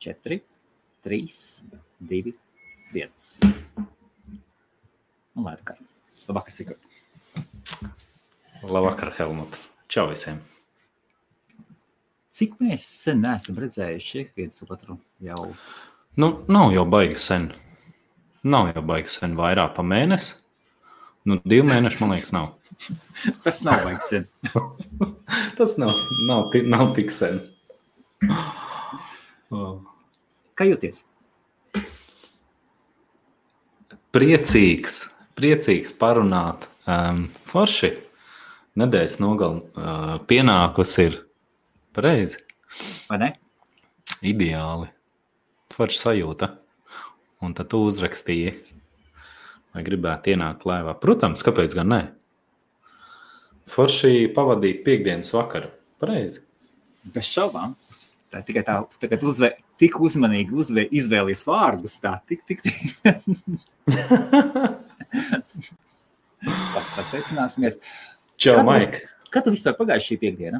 4, 3, 2, 1. Un lai tā kā. Labvakar, Sigurd. Labvakar, Helmut. Čau visiem. Cik mēs sen neesam redzējuši viens otru jau? Nu, nav jau baigi sen. Nav jau baigi sen vairāk pa mēnesi. Nu, divi mēneši, man liekas, nav. Tas nav baigi sen. Tas nav, nav, nav tik sen. Kā jūties? Priecīgs, priecīgs parunāt. Um, forši. Nedēļas nogalē uh, pienākusi ir pareizi. Vai ne? Ideāli. Forši sajūta. Un tad tu uzrakstīji, vai gribētu ienākt laivā. Protams, kāpēc gan ne? Forši pavadīt piekdienas vakaru. Pareizi. Bez šaubām. Tā tikai tā, tagad uzvē, tik uzmanīgi uzvē, izvēlies vārdus. Tā, tik, tik, tik. Sasveicināsimies. Čau, Kad mēs- Maik. Kad tu vispār pagājuši šī piekdiena?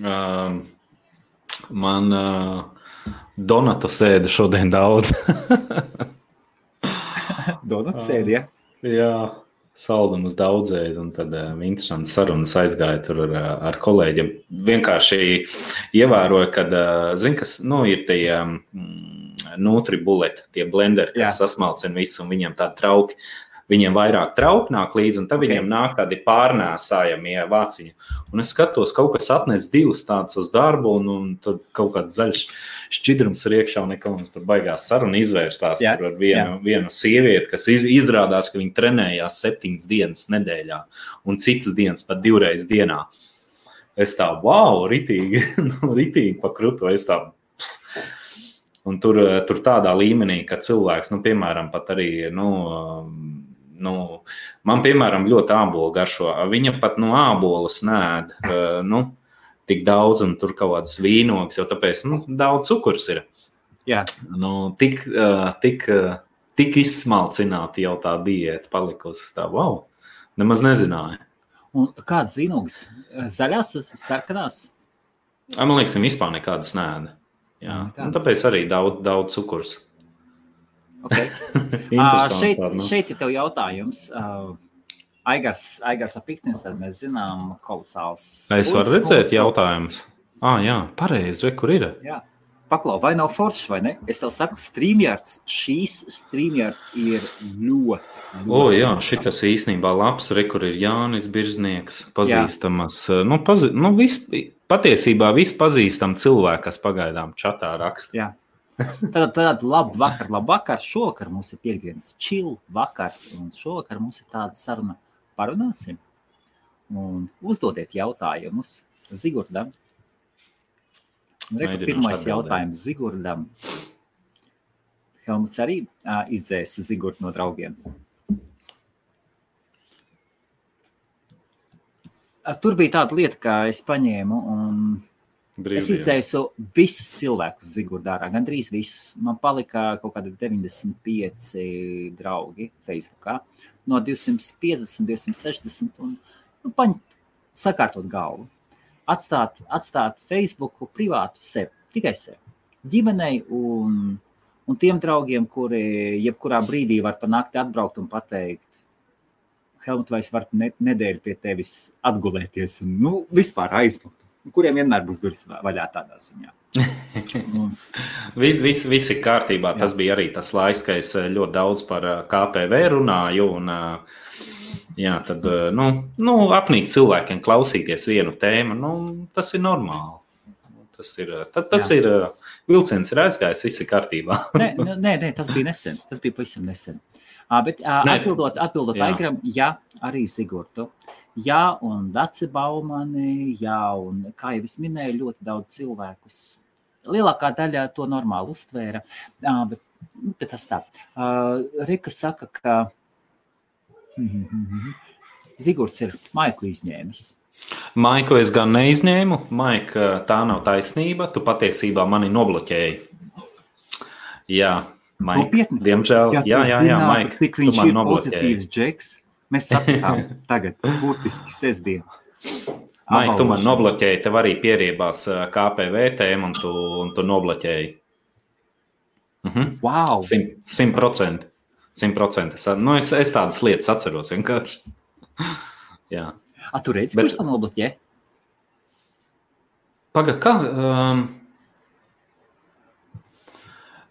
Um, man uh, Donata sēde šodien daudz. Donuts sēdīja. Jā, saldumus daudzēja, un tad um, interesanti sarunas aizgāja tur ar, uh, ar kolēģiem. Vienkārši ievēroju, ka, uh, zin, kas nu, ir tie um, nutri buleti, tie blenderi, kas Jā. sasmalcina visu, un viņiem tādi trauki. Viņiem vairāk trauki nāk līdzi, un tad Ok. okay. viņiem nāk tādi pārnēsājamie vāciņi. Un es skatos, kaut kas atnes divus tādus uz darbu, un, un tad kaut kāds zaļš šķidrums ir iekšā, un nekā mums tur baigās saruna izvērstās Jā, ar vienu, vienu sievieti, kas iz, izrādās, ka viņa trenējās septiņas dienas nedēļā, un citas dienas pat divreiz dienā. Es tā, wow, ritīgi, nu, ritīgi pakrutu. Es tā, Un tur, eh, tur tādā līmenī, ka cilvēks, nu, piemēram, pat arī, nu, nu man, piemēram, ļoti ābolu garšo. Viņa pat no ābolus nēd, eh, nu, tik daudz, un tur kaut kādas vīnogas, jo tāpēc, nu, daudz cukurs ir. Jā, Nu, tik, eh, tik, eh, tik izsmalcināta jau tā diēta palikusi. Tā, wow, nemaz nezināju. un kādas vīnogas? Zaļās, sarkanās? Man liekas, viņa vispār nekādas nēda. Jā, Nekādas. un tāpēc arī daudz, daudz cukurs. Okay. Interesanti šeit, tāda, nu. šeit ir tev jautājums. Uh, Aigars, Aigars apiknis, tad mēs zinām, kolosāls. Es varu redzēt jautājumus. Ah, jā, pareizi, re, kur ir. Jā. Paklau, vai nav forši, vai ne? Es tev saku, streamjārds, šīs streamjārds ir ļoti. O, jā, šis īstenībā labs, re, kur ir Jānis Birznieks, pazīstamas. Nu, pazi, nu, vis, patiesībā vispazīstam cilvēki, kas pagaidām čatā raksta. Jā. Tad, tad labi, vakar, labi, vakar. Šovakar mums ir piekdienas chill vakars, un šovakar mums ir tāda saruna. Parunāsim. Un uzdodiet jautājumus Zigurdam. Reku, pirmais jautājums Zigurdam. Helmuts arī ā, izdzēsa Zigurdu no draugiem. Tur bija tāda lieta, ka es paņēmu un Es Brīvdiena. izdzēsu visus cilvēkus Zigurdā, gandrīz visus. Man palika kaut kādi 95 draugi Facebook. No 250, 260. Un, nu, paņ, sakārtot galvu. Atstāt, atstāt Facebook privātu sev, tikai sev. Ģimenei un, un tiem draugiem, kuri jebkurā brīdī var pa nakti atbraukt un pateikt, Helmut, vai es varu ne, nedēļu pie tevis atgulēties un nu, vispār aizmukt kuriem vienmēr būs durvis vaļā tādā ziņā. Viss vis, vis ir kārtībā. Tas bija arī tas laiks, kad es eh, ļoti daudz par eh, KPV runāju. Un, eh, jā, tad, nu, nu, apnīk cilvēkiem klausīties vienu tēmu. Nu, tas ir normāli. Tas ir, tad, tas Jā. ir vilciens, ir aizgājis, viss ir kārtībā. nē, nē, nē, tas bija nesen. Tas bija pavisam nesen. Ā, Bet ā, Nē, atbildot, atbildot jā. Aigram, jā, arī Sigurdu. Jā, un Daci Baumani, jā, un kā jau es minēju, ļoti daudz cilvēkus. Lielākā daļa to normāli uztvēra. Bet, nu, bet tas tā. Rika saka, ka Zigurds ir maiku izņēmis. Maiku es gan neizņēmu. Maika, tā nav taisnība. Tu patiesībā mani nobloķēji. Jā, Maika. Diemžēl, Ja jā, jā, jā zinātu, Maika. cik viņš ir nobloķēji. pozitīvs, Džeks. Mēs sapratām, tagad, burtiski sestdien. Maik, tu man nobloķēji, tev arī pieriebās KPV tēma, un tu, un tu nobloķēji. Mhm. Wow! Simt procenti. Simt procenti. Nu, es, es tādas lietas atceros vienkārši. Jā. A, tu redzi, Bet... kurš to nobloķē? Pagaid, kā? Um...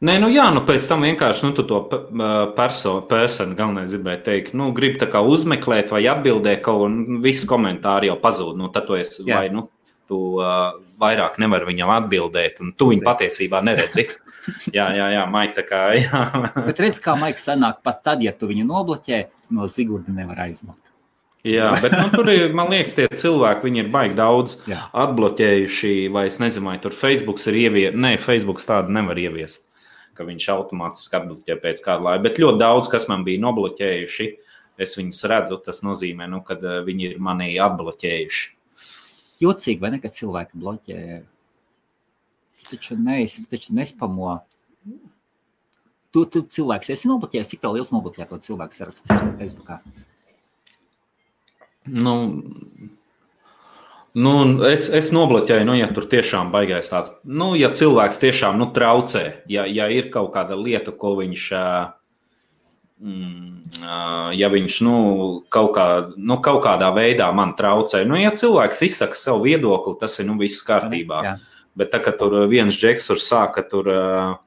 Nē, nu jā, nu pēc tam vienkārši nu, to personu, personu galvenais gribēja teikt, nu, grib tā kā uzmeklēt vai atbildēt kaut ko, un visi komentāri jau pazūd. Nu, tad tu esi, jā. vai, nu, tu uh, vairāk nevari viņam atbildēt, un tu viņu patiesībā neredzi. jā, jā, jā, Maika, tā kā. Jā. Bet redz, kā Maika sanāk, pat tad, ja tu viņu nobloķē, no Zigurda nevar aizmakt. Jā, bet nu, tur ir, man liekas, tie cilvēki, viņi ir baigi daudz Jā. atbloķējuši, vai es nezinu, vai tur Facebook ir ieviest. Nē, Facebook tādu nevar ieviest, ka viņš automātiski atbloķē pēc kāda laika. Bet ļoti daudz, kas man bija nobloķējuši, es viņus redzu, tas nozīmē, nu, ka eh, viņi ir mani atbloķējuši. Jocīgi, vai ne, kad cilvēki bloķē? Taču, neesi, taču nespamo. Tu, tu cilvēks esi nobloķējis, cik liels nobloķēto cilvēku saraksts ir Facebookā? Nu, Nu, es, es nobloķēju, nu, ja tur tiešām baigais tāds, nu, ja cilvēks tiešām nu, traucē, ja, ja ir kaut kāda lieta, ko viņš, mm, ja viņš nu, kaut, kā, nu, kaut kādā veidā man traucē, nu, ja cilvēks izsaka savu viedokli, tas ir nu, viss kārtībā. Jā. Bet tā, ka tur viens džeks tur sāka tur uh,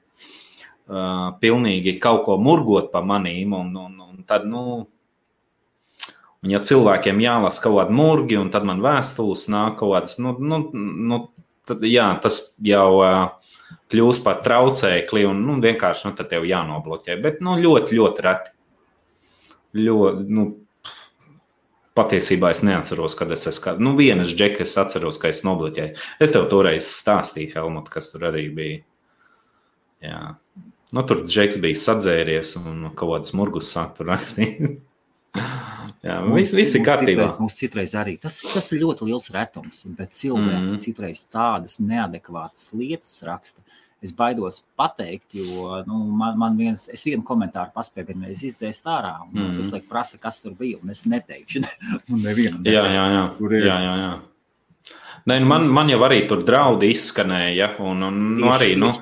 uh, pilnīgi kaut ko murgot pa manīm, un, un, un tad, nu, Un, ja cilvēkiem jālasa kaut kāda murgi, un tad man vēstules nāk kaut kādas, nu, nu, nu tad, jā, tas jau uh, kļūst par traucēkli, un nu, vienkārši nu, tad tev jānobloķē. Bet nu, ļoti, ļoti reti. Ļoti, nu, patiesībā es neatceros, kad es esmu. Nu, vienas džekas atceros, ka es nobloķēju. Es tev toreiz stāstīju, Helmut, kas tur arī bija. Jā. Nu, tur džeks bija sadzēries un kaut kādas murgus sāk tur rakstīt. Jā, viss, viss ir kārtībā. Citreiz, mums citreiz arī tas, tas ir ļoti liels retums, bet cilvēki mm. citreiz tādas neadekvātas lietas raksta. Es baidos pateikt, jo nu, man, man viens, es vienu komentāru paspēju, bet es izdzēsu ārā. Mm. Es laikam prasu, kas tur bija, un es neteikšu. un nevienam, jā, jā, jā. jā, jā, jā. Nē, nu man, man jau arī tur draudi izskanēja, un, un nu, arī, nu,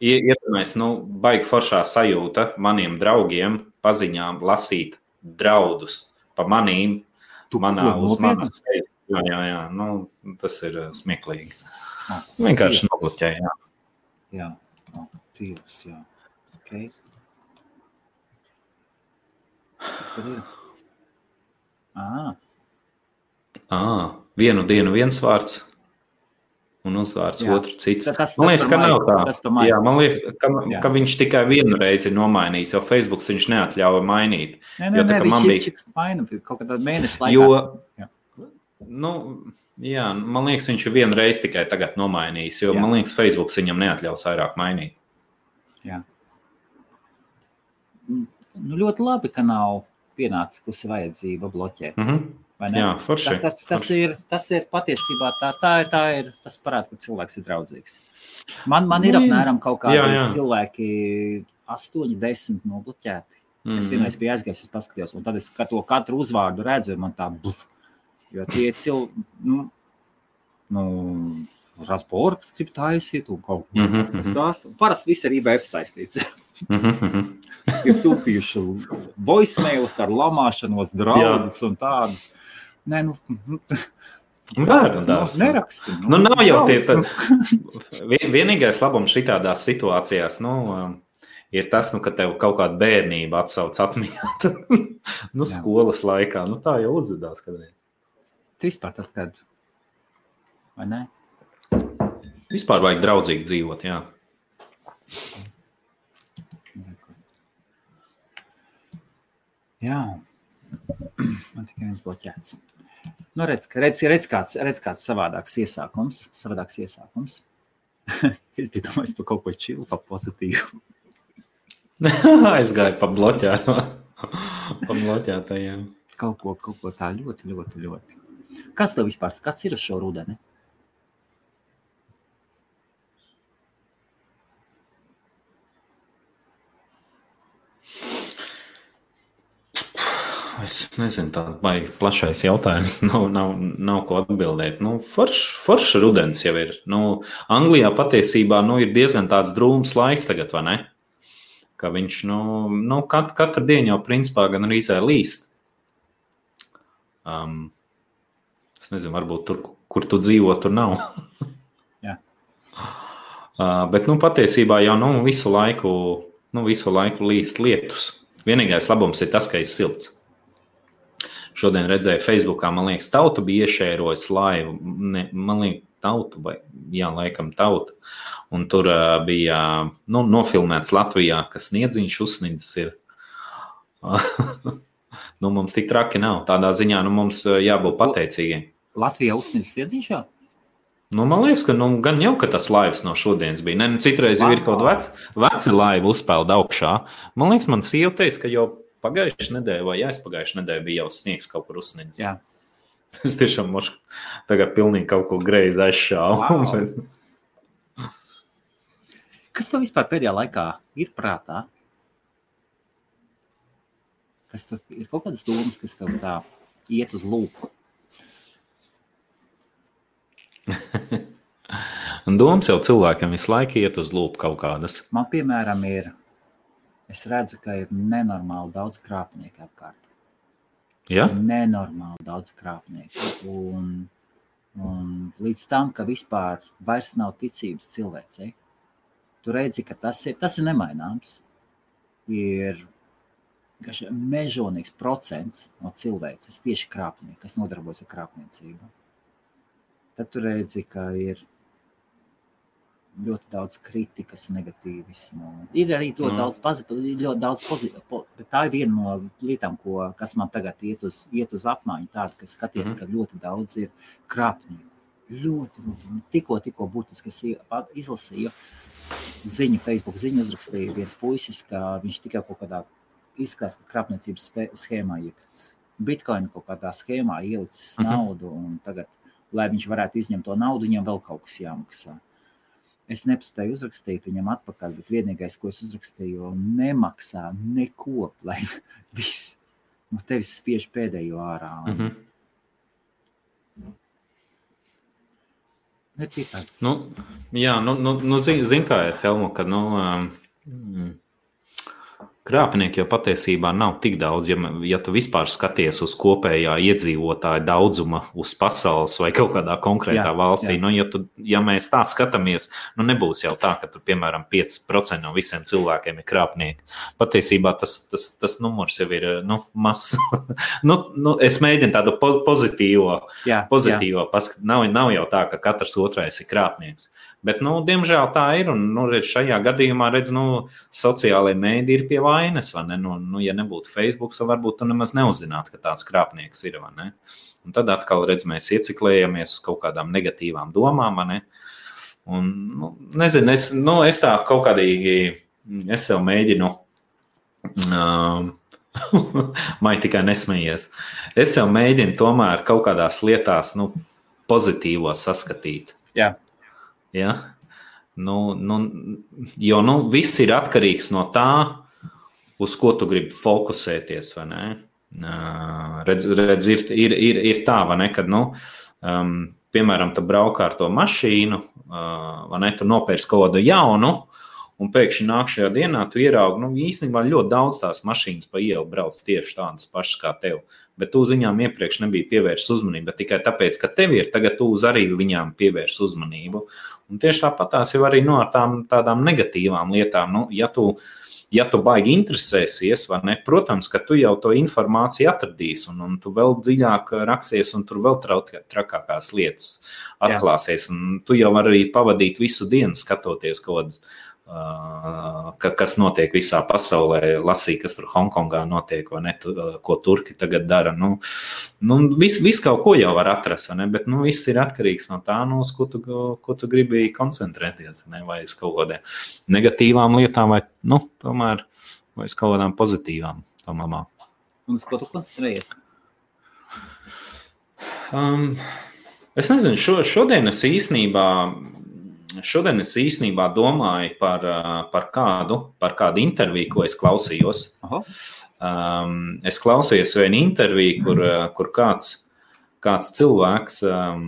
ietekmēs, nu, baigi foršā sajūta maniem draugiem paziņām lasīt draudus pa manīm, tu manā uz manas veids. Jā, jā, jā. Nu, tas ir uh, smieklīgi. Ah, Vienkārši nobloķē, jā. Jā, tīrus, jā. Okay. Kas tur ir? Ah. Ah, vienu dienu viens vārds, un uzvārds otru cits. Tas, man liekas, ka nav tā. Jā, man liekas, ka, jā. ka viņš tikai vienu reizi ir nomainījis, jo Facebook viņš neatļāva mainīt. Nē, nē, jo, tā, nē, man bija maina kaut kādā mēneša laikā. Jo, jā. Nu, jā, man liekas, viņš ir vienu reizi tikai tagad nomainījis, jo jā. man liekas, Facebook viņam neatļaus vairāk mainīt. Jā. Nu, ļoti labi, ka nav pienākusi vajadzība bloķēt. Mm -hmm. Jā, forši, tas, tas, tas, forši. ir, tas ir patiesībā tā, tā, ir, tā ir. Tas parāda, ka cilvēks ir draudzīgs. Man, man ir nu, apmēram kaut kādi jā, jā. cilvēki, 8, 10 nobloķēti. Mm -hmm. Es mhm. vienreiz biju aizgājis, es paskatījos, un tad es to katru uzvārdu redzu, un man tā bluf. Jo tie cilvēki, nu, nu transports grib taisīt, un kaut ko mm -hmm. tādu. Parasti viss ir IBF saistīts. Mm -hmm. ir sūtījuši voicemails ar lamāšanos, draudus un tādus. Nē, nu, Bērns nu, neraksta. Nu, nu, nav jau tie vien, vienīgais labums šitādās situācijās. Nu, um, ir tas, nu, ka tev kaut kāda bērnība atsauc atmiņā. nu, Jā. skolas laikā. Nu, tā jau uzvedās kādreiz. Vispār tad, kad. Vai ne? Vispār vajag draudzīgi dzīvot, jā. Jā. Man tikai viens bloķēts. Nu, redz, redz, redz, kāds, redz, kāds savādāks iesākums. Savādāks iesākums. es biju domājis par kaut ko čilu, par pozitīvu. es gāju pa bloķētājiem. pa bloķētājiem. Kaut ko, kaut ko tā ļoti, ļoti, ļoti. Kas tev vispār skats ir uz šo rudeni? Nezinu, tāds baigi plašais jautājums. Nav, nav, nav ko atbildēt. Nu, Foršs forš rudens jau ir. Nu, Anglijā patiesībā nu, ir diezgan tāds drūms laiks tagad, vai ne? Ka viņš nu, nu, kat, katru dienu jau principā gan arī līst. Um, es nezinu, varbūt tur, kur tu dzīvo, tur nav. uh, bet nu, patiesībā jau nu, visu laiku, nu, visu laiku līst lietus. Vienīgais labums ir tas, ka ir silts. Šodien redzēju, Facebookā, man liekas, tauta bija iešērojis laivu. Ne, man liekas, tauta, vai jā, laikam tauta. Un tur uh, bija nu, nofilmēts Latvijā, kas sniedziņš uzsnidzis ir. nu, mums tik traki nav. Tādā ziņā nu, mums jābūt pateicīgiem. Latvijā uzsniedzis sniedziņš jau? Nu, man liekas, ka nu, gan jau tas laivs no šodienas bija. Ne, nu, citreiz jau ir kaut kāda vec, veca laiva uzpeld augšā. Man liekas, man sieva teica, ka jau pagājušā nedēļa vai aizpagājušā nedēļa bija jau sniegs kaut kur uzsniedzis. Jā. Es tiešām mošu, tagad pilnīgi kaut ko greizi aizšāvu. Wow. Bet... Kas tev vispār pēdējā laikā ir prātā? Kas tev ir kaut kādas domas, kas tev tā iet uz lūpu? Domas jau cilvēkam visu laiku iet uz lūpu kaut kādas. Man, piemēram, ir es redzu, ka ir nenormāli daudz krāpnieku apkārt. Ja? Nenormāli daudz krāpnieku. Un, un līdz tam, ka vispār vairs nav ticības cilvēcei, tu redzi, ka tas ir, tas ir nemaināms. Ir mežonīgs procents no cilvēces tieši krāpnieki, kas nodarbojas ar krāpniecību. Tad tu redzi, ka ir ļoti daudz kritikas, negatīvismu. Ir arī ļoti mm. daudz, pozi, ļoti daudz pozitīvu. Bet tā ir viena no lietām, ko, kas man tagad iet uz, iet uz apmaiņu. Tāda, ka skaties, mm. ka ļoti daudz ir krāpnieku. Ļoti, ļoti. Nu, tikko, tikko būtiski izlasīju ziņu, Facebook ziņu uzrakstīja viens puisis, ka viņš tikai kaut kādā izskatās, ka krāpniecības schēmā iekrits. Bitcoin kaut kādā schēmā ielicis mm -hmm. naudu, un tagad, lai viņš varētu izņemt to naudu, viņam vēl kaut kas jāmaksā. Es nespēju uzrakstīt viņam atpakaļ, bet vienīgais, ko es uzrakstīju, nemaksā neko, lai viss no tevis spiež pēdējo ārā. Un... Mm -hmm. Nu, jā, nu, nu, nu zini, zin, kā ir Helma, ka nu, um, Krāpnieki jau patiesībā nav tik daudz, ja, ja tu vispār skaties uz kopējā iedzīvotāja daudzuma, uz pasaules vai kaut kādā konkrētā jā, valstī. Jā. Nu, ja, tu, ja mēs tā skatāmies, nu nebūs jau tā, ka tur piemēram 5% no visiem cilvēkiem ir krāpnieki. Patiesībā tas, tas, tas numurs jau ir nu, mazs. nu, nu, es mēģinu tādu pozitīvo, jā, pozitīvo paskat. Nav, nav jau tā, ka katrs otrais ir krāpnieks. Bet, nu, diemžēl tā ir. Un, nu, šajā gadījumā, redz, nu, sociālajie mēdī ir pie vainas. Ne? Nu, nu, ja nebūtu Facebook, tad varbūt tu nemaz neuzzinātu, ka tāds krāpnieks ir. Un tad atkal, redz, mēs ieciklējamies uz kaut kādām negatīvām domām. Un, nu, nezinu, es, nu, es tā kaut kādīgi, es sev mēģinu. Um, Mai tikai nesmējies. Es jau mēģinu tomēr kaut kādās lietās, nu, pozitīvo saskatīt. Jā. Ja? Nu, nu, jo nu, viss ir atkarīgs no tā, uz ko tu gribi fokusēties. Redz, redz, ir, ir, ir, ir tā, ne, kad, nu, um, piemēram, tu brauc ar to mašīnu, uh, vai ne, tu nopērci kaut kādu jaunu, un pēkšņi nākamajā dienā tu ieraugi, nu, īstenībā ļoti daudz tās mašīnas pa ielu brauc tieši tādas pašas kā tev. Bet tu uz viņām iepriekš nebija pievērsis uzmanību, bet tikai tāpēc, ka tev ir, tagad tu uz arī viņām pievērsi uzmanību. Un tieši tāpat tās jau arī no tām tādām negatīvām lietām. Nu, ja tu, ja tu baigi interesēsies, ne, protams, ka tu jau to informāciju atradīsi, un, un tu vēl dziļāk raksies, un tur vēl trakākās lietas atklāsies. Tu jau vari arī pavadīt visu dienu skatoties kaut kādas ka, kas notiek visā pasaulē, lasīja, kas tur Hongkongā notiek, vai ne, tu, ko turki tagad dara. Nu, nu, Viss vis kaut ko jau var atrast, ne, bet nu, viss ir atkarīgs no tā, nu, uz ko tu, ko tu gribi koncentrēties, ne, vai uz kaut kādām negatīvām lietām, vai nu, tomēr vai uz kaut kādām pozitīvām. Tomamā. Un uz ko tu koncentrējies? Um, es nezinu, šo, šodien es īstenībā šodien es īstenībā domāju par, par, kādu, par kādu interviju, ko es klausījos. Aha. Um, es klausījos vienu interviju, kur, kur kāds, kāds cilvēks um,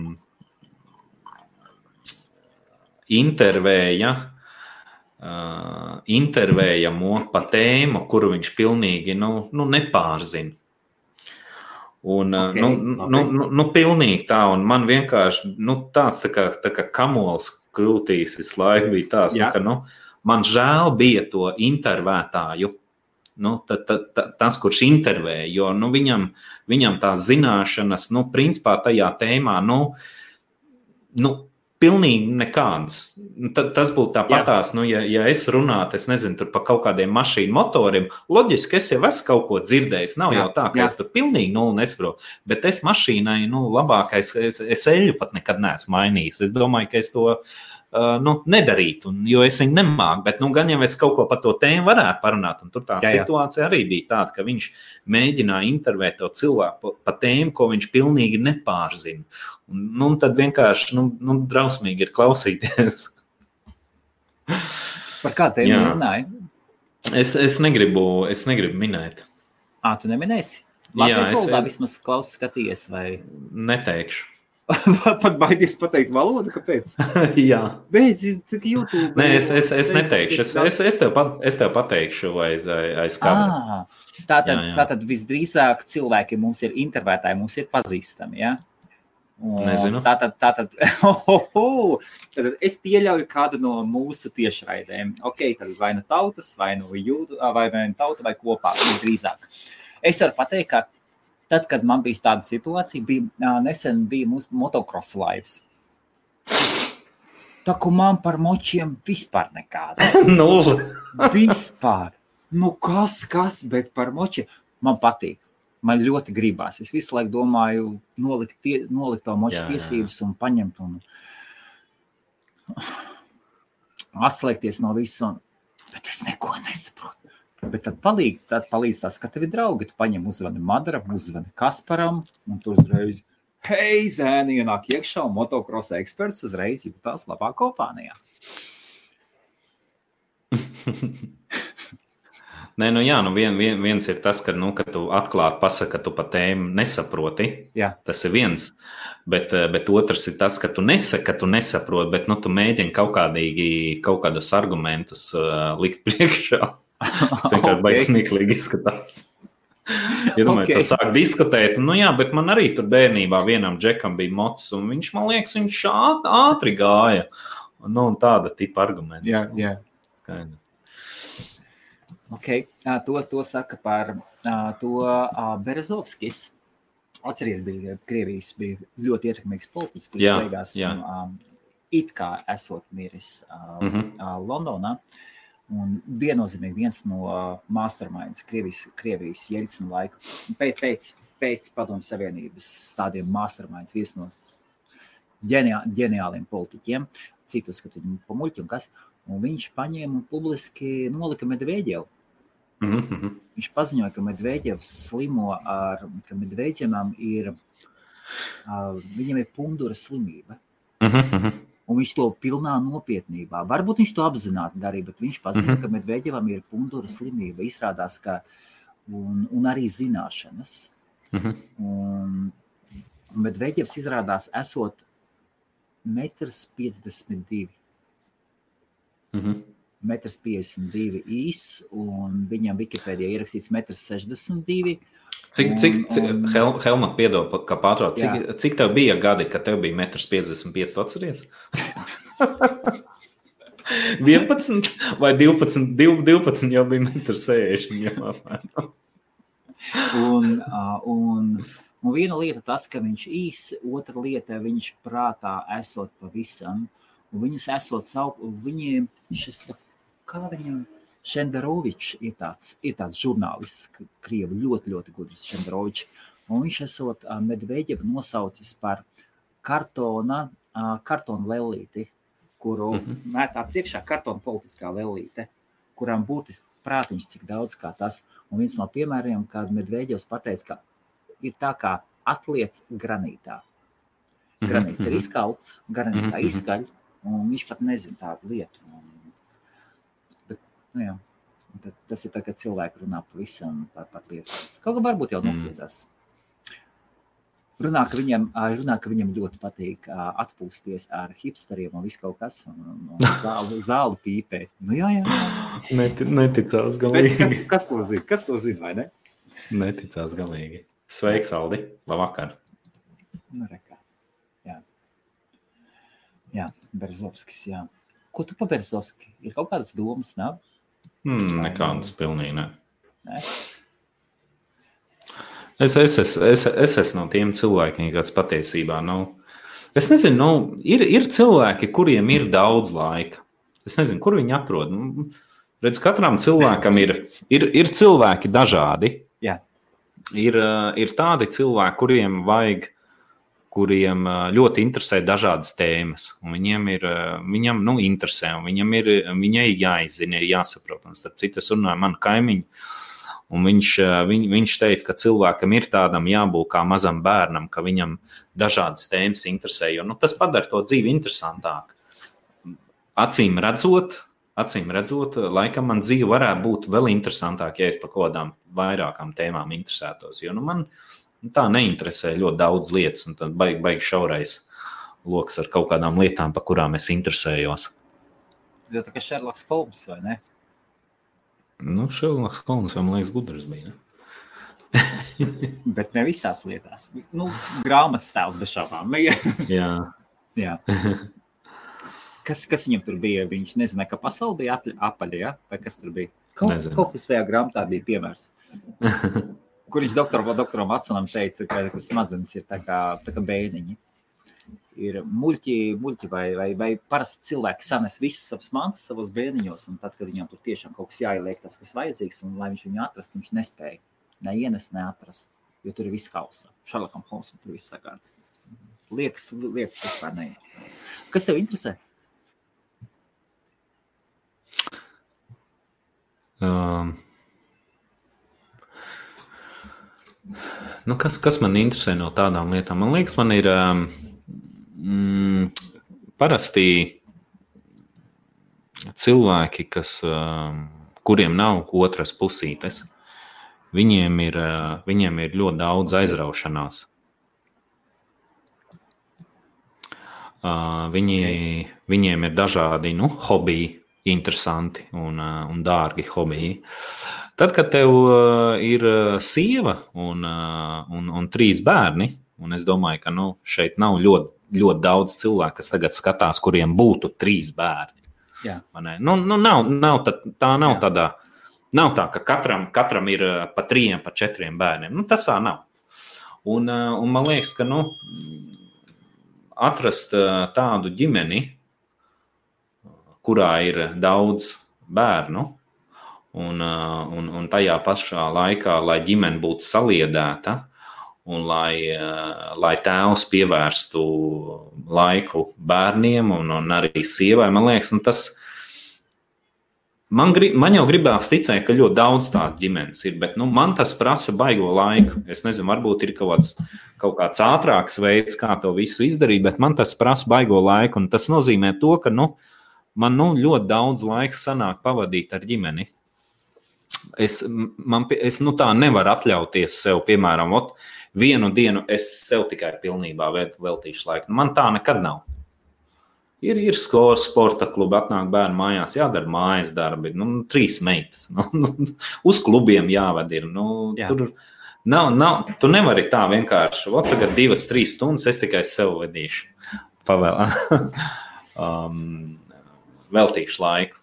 intervēja, uh, intervējamo pa tēmu, kuru viņš pilnīgi nu, nu, nepārzina. Un, okay, nu, okay. Nu, nu, nu, pilnīgi tā, un man vienkārši nu, tāds tā kā, tā kā kamols krūtīs visu laiku bija tāds, nu, ka nu, man žēl bija to intervētāju. Nu, ta, ta, ta, tas, kurš intervēja, jo nu, viņam, viņam tās zināšanas, nu, principā tajā tēmā, nu, nu Pilnīgi nekādas. Nu, tad, tas būtu tāpatās, nu, ja, ja es runātu, es nezinu, par kaut kādiem mašīnu motoriem. Loģiski, es jau esmu kaut ko dzirdējis. Nav jā, jau tā, ka jā. es tur pilnīgi nulli nesaprotu. Bet es mašīnai, nu, labākais, es, es eļu pat nekad neesmu mainījis. Es domāju, ka es to uh, nu, nedarīt, un, jo es viņu nemāku. Bet, nu, gan jau es kaut ko par to tēmu varētu parunāt. Un tur tā jā, jā. situācija arī bija tāda, ka viņš mēģināja intervēt to cilvēku par tēmu, ko viņš pilnīgi nepārzina. Un, nu, tad vienkārši nu, nu, drausmīgi ir klausīties. par kā tēmu runāja? Es, es, negribu, es negribu minēt. Ā, tu neminēsi? Latvijas Jā, es vismaz klausies, skaties, vai... Neteikšu. Pat baidies pateikt valodu, kāpēc? Jā, bet YouTube. Nē, es, es, es neteikšu. Es, es, es, tev, pat, es tev pateikšu, aiz, aiz kadra. Tātad, jā, jā. tātad visdrīzāk cilvēki mums ir intervētāji, mums ir pazīstami. Ja? Nezinu. Tātad, tātad, oh, oh, oh, tātad es pieļauju kādu no mūsu tiešraidēm. Ok, tad vai nu tautas, vai nu jūdu, vai, vai nu tauta, vai kopā, drīzāk. Es varu pateikt, ka Tad, kad man bija tāda situācija, bija nesen bija mūsu motocross laivas. Tā kā man par močiem vispār nekāda. Nulle. vispār. Nu, kas, kas, bet par močiem man patīk. Man ļoti gribās. Es visu laiku domāju, nolikt, tie, nolikt to moču tiesības un paņemt un atslēgties no visa. Bet es neko nesaprotu. Bet tad palīdz, tad palīdz tas, ka tev ir draugi. Tu paņem uzvani Madaram, uzvani Kasparam, un tu uzreiz, hei, zēni, ienāk iekšā, un motocross eksperts uzreiz jūtās labā kompānijā. Nē, nu jā, nu vien, vien, viens ir tas, ka, nu, ka tu atklāti pasaki, ka tu par tēmu nesaproti. Jā. Tas ir viens. Bet, bet otrs ir tas, ka tu nesaki, ka tu nesaproti, bet nu, tu mēģini kaut, kādīgi, kaut kādus argumentus uh, likt priekšā. Tas vienkārši okay. baigs smieklīgi izskatās. Domāju, okay. tas sāk diskutēt, nu jā, bet man arī tur bērnībā vienam džekam bija mocis, un viņš man liekas, viņš ātri gāja. Nu, tāda tipa arguments. Jā, jā. Skaidri. Okay. To, to saka par to Berezovskis. Atcerieties, bija Krievijas bija ļoti ietekmīgs politiķis, kurš beigās um, it kā esot miris uh, mm -hmm. Londonā. Uh, Un viennozīmīgi viens no masterminds Krievijas, Krievijas Jelcina laika pēc, pēc, pēc Padomju Savienības tādiem masterminds, viens no ģeniā, ģeniāliem politiķiem, citu uzskatu pa muļķi un kas, un viņš paņēma un publiski nolika Medveģevu. Mm -hmm. Viņš paziņoja, ka Medveģevs slimo ar, ka Medveģevam ir, uh, viņam ir pundura slimība. Mm -hmm un viņš to pilnā nopietnībā. Varbūt viņš to apzināti darīja, bet viņš pazīst, mm -hmm. ka Medveģevam ir pundura slimība. Izrādās, ka un, un arī zināšanas. Mm -hmm. un, Medveģevs izrādās esot 1,52 m. Mm -hmm. 1,52 m īs, un viņam Wikipēdijā ierakstīts 1,62 m. Cik, cik, cik un, Hel, Helma, piedod, kā pārtrauc, cik, cik tev bija gadi, kad tev bija 1,55 m? Atceries? 11 vai 12, 12 jau bija 1,60 m. un, un, un viena lieta tas, ka viņš īsi, otra lieta viņš prātā esot pavisam, un viņus esot savu, viņiem šis, kā viņam, Šenderovičs ir tāds, ir tāds žurnālists, krievu ļoti, ļoti gudrs Šenderovičs, un viņš esot Medveģevu nosaucis par kartona, kartona lellīti, kuru mm -hmm. mētā priekšā kartona politiskā lellīte, kurām būtiski prātiņš cik daudz kā tas. Un viens no piemēriem, kad Medveģevs pateica, ka ir tā kā atliec granītā. Granīts ir izkalts, granītā izskaļ, un viņš pat nezina tādu lietu. Un, nu, jā, tad, tas ir tā, kad cilvēki runā pavisam par, par lietu. Kaut kā varbūt jau nokļūdās. Mm. Runā, ka viņam, runā, ka viņam ļoti patīk atpūsties ar hipsteriem un visu kaut kas, un zāli, pīpē. Nu, jā, jā. Net, neticās galīgi. Bet, kas, kas to zina? Kas to zina, vai ne? Neticās galīgi. Sveiks, Aldi. Labvakar. Nu, rekā. Jā. Jā, Berzovskis, jā. Ko tu pa Berzovski? Ir kaut kādas domas, nav? Hmm, nekādas pilnīgi ne. ne? Es, es, es, es, es esmu no tiem cilvēkiem, kas patiesībā nav. Es nezinu, nu, ir, ir cilvēki, kuriem ir daudz laika. Es nezinu, kur viņi atrod. Nu, redz, katram cilvēkam ir, ir, ir cilvēki dažādi. Jā. Ir, ir tādi cilvēki, kuriem vajag, kuriem ļoti interesē dažādas tēmas. Viņiem ir, viņam, nu, interesē, viņam ir, viņai jāizzina, ir jāsaprot. Un starp citu, es runāju manu kaimiņu Un viņš, viņ, viņš teica, ka cilvēkam ir tādam jābūt kā mazam bērnam, ka viņam dažādas tēmas interesē. Jo, nu, tas padara to dzīvi interesantāku. Acīm redzot, acīm redzot, laikam man dzīve varētu būt vēl interesantāka, ja es par kaut kādām vairākām tēmām interesētos. Jo nu, man nu, tā neinteresē ļoti daudz lietas, un tad baigi, baigi šaurais lokus ar kaut kādām lietām, par kurām es interesējos. Jo tā kā Šerloks Holmes vai ne? Nu, Šerloks Holmes man liekas gudrs bija. Ne? Bet ne visās lietās. Nu, grāmatas tēls bez šaubām. Jā. Jā. Kas, kas viņam tur bija? Viņš nezināja, ka pasaule bija apaļa, ja? vai kas tur bija. Kaut, Nezinu. kaut kas tajā grāmatā bija piemērs. Kur viņš doktoram, doktoram Vatsonam teica, ka, ka smadzenes ir tā kā, tā kā bēniņi ir muļķi, muļķi vai, vai, vai parasti cilvēki sanes visas savas mantas savos bērniņos, un tad, kad viņam tur tiešām kaut kas jāieliek, tas, kas vajadzīgs, un lai viņš viņu atrastu, viņš nespēja ne ienest, ne atrast, jo tur ir viss hausa. Šarlakam Holmsam tur viss sakārtots. Liekas, lietas vispār neinteresē. Kas tev interesē? Um. Nu, kas, kas man interesē no tādām lietām? Man liekas, man ir um, mm, parasti cilvēki, kas, um, kuriem nav otras pusītes, viņiem ir, uh, viņiem ir ļoti daudz aizraušanās. Uh, viņi, viņiem ir dažādi nu, hobiji, interesanti un, uh, un dārgi hobiji. Tad, kad tev ir sieva un, un, un trīs bērni, un es domāju, ka nu, šeit nav ļoti ļoti daudz cilvēku, kas tagad skatās, kuriem būtu trīs bērni. Nu, nu, nav, nav tā, tā nav Jā. tāda. Nav tā, ka katram, katram ir eh, pa trim, pa četriem bērniem. Nu, tas tā nav. Un, eh, un man liekas, ka nu, atrast eh, tādu ģimeni, kurā ir daudz bērnu, un, un, un tajā pašā laikā, lai ģimene būtu saliedēta, un lai, eh, lai tēvs pievērstu laiku bērniem un, un arī sievai. Man liekas, nu, tas man, grib, man jau gribās ticēt, ka ļoti daudz tādu ģimenes ir, bet nu, man tas prasa baigo laiku. Es nezinu, varbūt ir kaut kāds, kaut kāds ātrāks veids, kā to visu izdarīt, bet man tas prasa baigo laiku. Tas nozīmē to, ka nu, man nu, ļoti daudz laika sanāk pavadīt ar ģimeni. Es, man, es nu, tā nevaru atļauties sev, piemēram, ot, vienu dienu es sev tikai pilnībā veltīšu laiku. Nu, man tā nekad nav. Ir, ir skola, sporta klubi, atnāk bērnu mājās, jādara mājas darbi, nu, trīs meitas. Nu, nu, uz klubiem jāved. Ir, nu, Jā. Tur nav, nav, tu nevari tā vienkārši, o, tagad divas, trīs stundas es tikai sev vedīšu. Pavēl, um, veltīšu laiku.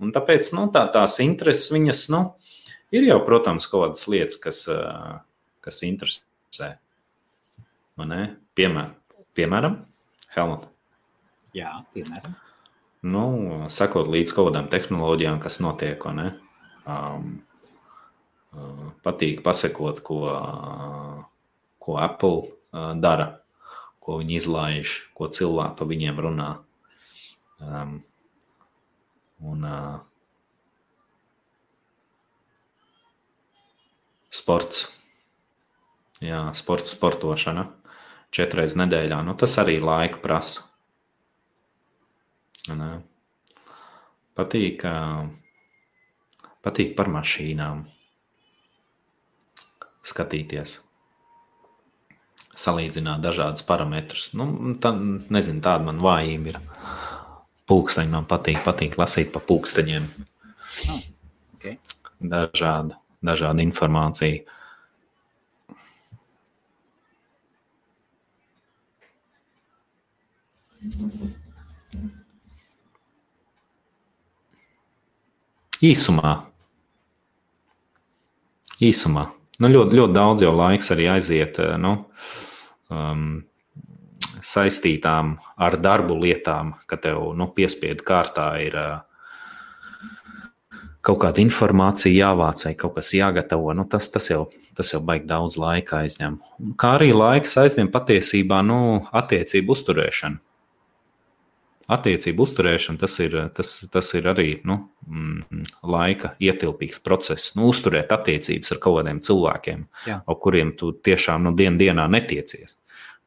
Un tāpēc nu, tā, tās intereses viņas, nu, ir jau, protams, kaut kādas lietas, kas, kas interesē. Piemēr, piemēram, Helmut. Jā, piemēram. Nu, sekot līdz kaut kādām tehnoloģijām, kas notiek. Um, patīk pasekot, ko, ko Apple dara, ko viņi izlaiž, ko cilvēki pa viņiem runā. Um, un, uh, sports jā, sports, sportošana četras nedēļā. Nu, tas arī laika prasa. Ne. Patīk, patīk par mašīnām skatīties, salīdzināt dažādus parametrus. Nu, tā, nezinu, tāda man vājība ir. Pulksteņi man patīk, patīk lasīt pa pulksteņiem. Oh, okay. Dažāda, dažāda informācija. Īsumā. Īsumā. Nu, ļoti, ļoti daudz jau laiks arī aiziet nu, um, saistītām ar darbu lietām, ka tev nu, piespiedu kārtā ir kaut kāda informācija jāvāc vai kaut kas jāgatavo. Nu, tas, tas, jau, tas jau baigi daudz laika aizņem. Kā arī laiks aizņem patiesībā nu, attiecību uzturēšanu attiecību uzturēšana, tas ir, tas, tas ir arī nu, mm, laika ietilpīgs process. Nu, uzturēt attiecības ar kaut kādiem cilvēkiem, Jā. ar kuriem tu tiešām nu, dien dienā netiecies.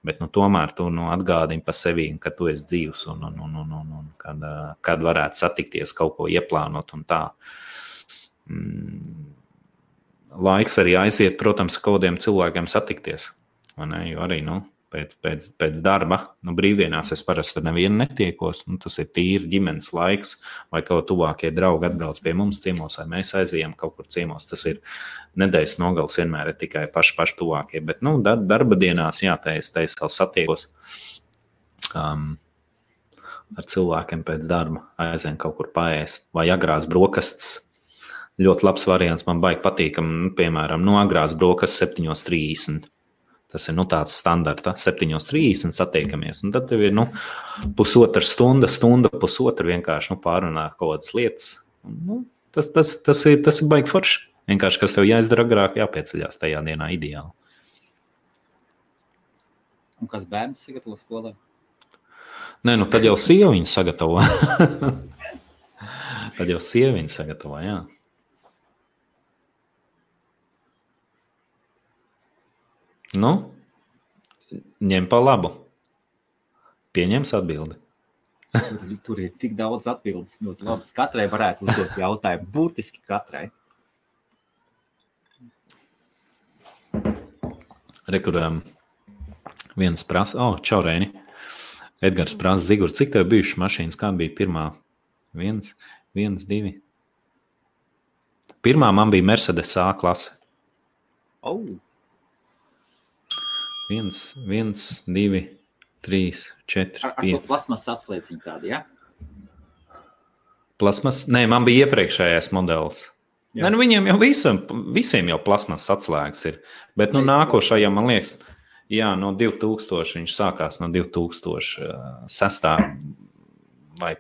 Bet nu, tomēr tu nu, atgādini par sevi, ka tu esi dzīvs un, un, un, un, un, un kad, kad varētu satikties, kaut ko ieplānot un tā. Mm, laiks arī aiziet, protams, kaut kādiem cilvēkiem satikties. Jo arī nu, pēc, pēc, pēc darba. Nu, brīvdienās es parasti ar nevienu netiekos. Nu, tas ir tīri ģimenes laiks, vai kaut tuvākie draugi atbrauc pie mums ciemos, vai mēs aizejam kaut kur ciemos. Tas ir nedēļas nogals, vienmēr ir tikai paši, paši tuvākie. Bet nu, darba dienās, jā, tā es teicu, vēl satiekos. Um, ar cilvēkiem pēc darba, aizējām kaut kur paēst, vai agrās brokastis. Ļoti labs variants, man baigi patīkam, nu, piemēram, no agrās brokastis 7.30. Tas ir nu, tāds standarta, 7.30 satiekamies. Un tad tev ir nu, pusotra stunda, stunda, pusotra vienkārši nu, pārunā kaut kādas lietas. Un, nu, tas, tas, tas, ir, tas ir baigi forši. Vienkārši, kas tev jāizdara agrāk, jāpieceļās tajā dienā ideāli. Un kas bērns sagatavo skolā? Nē, nu tad jau sieviņu sagatavo. tad jau sieviņu sagatavo, jā. Nu, ņem pa labu. Pieņems atbildi. tur, tur ir tik daudz atbildes. Ļoti labas. Katrai varētu uzdot jautājumu. Burtiski katrai. Rekurējam. Viens prasa, oh, čaurēni. Edgars prasa, Zigur, cik tev bijušas mašīnas? Kāda bija pirmā? Viens, viens, divi. Pirmā man bija Mercedes A klase. Oh. Viens, viens, divi, trīs, četri. Ar, ar to plasmas atslēdziņu tādu, ja? Plasmas? Nē, man bija iepriekšējais modelis. Nē, nu viņiem jau visam, visiem jau plasmas atslēgas ir. Bet nu, nākošajā, man liekas, jā, no 2000 viņš sākās no 2006. vai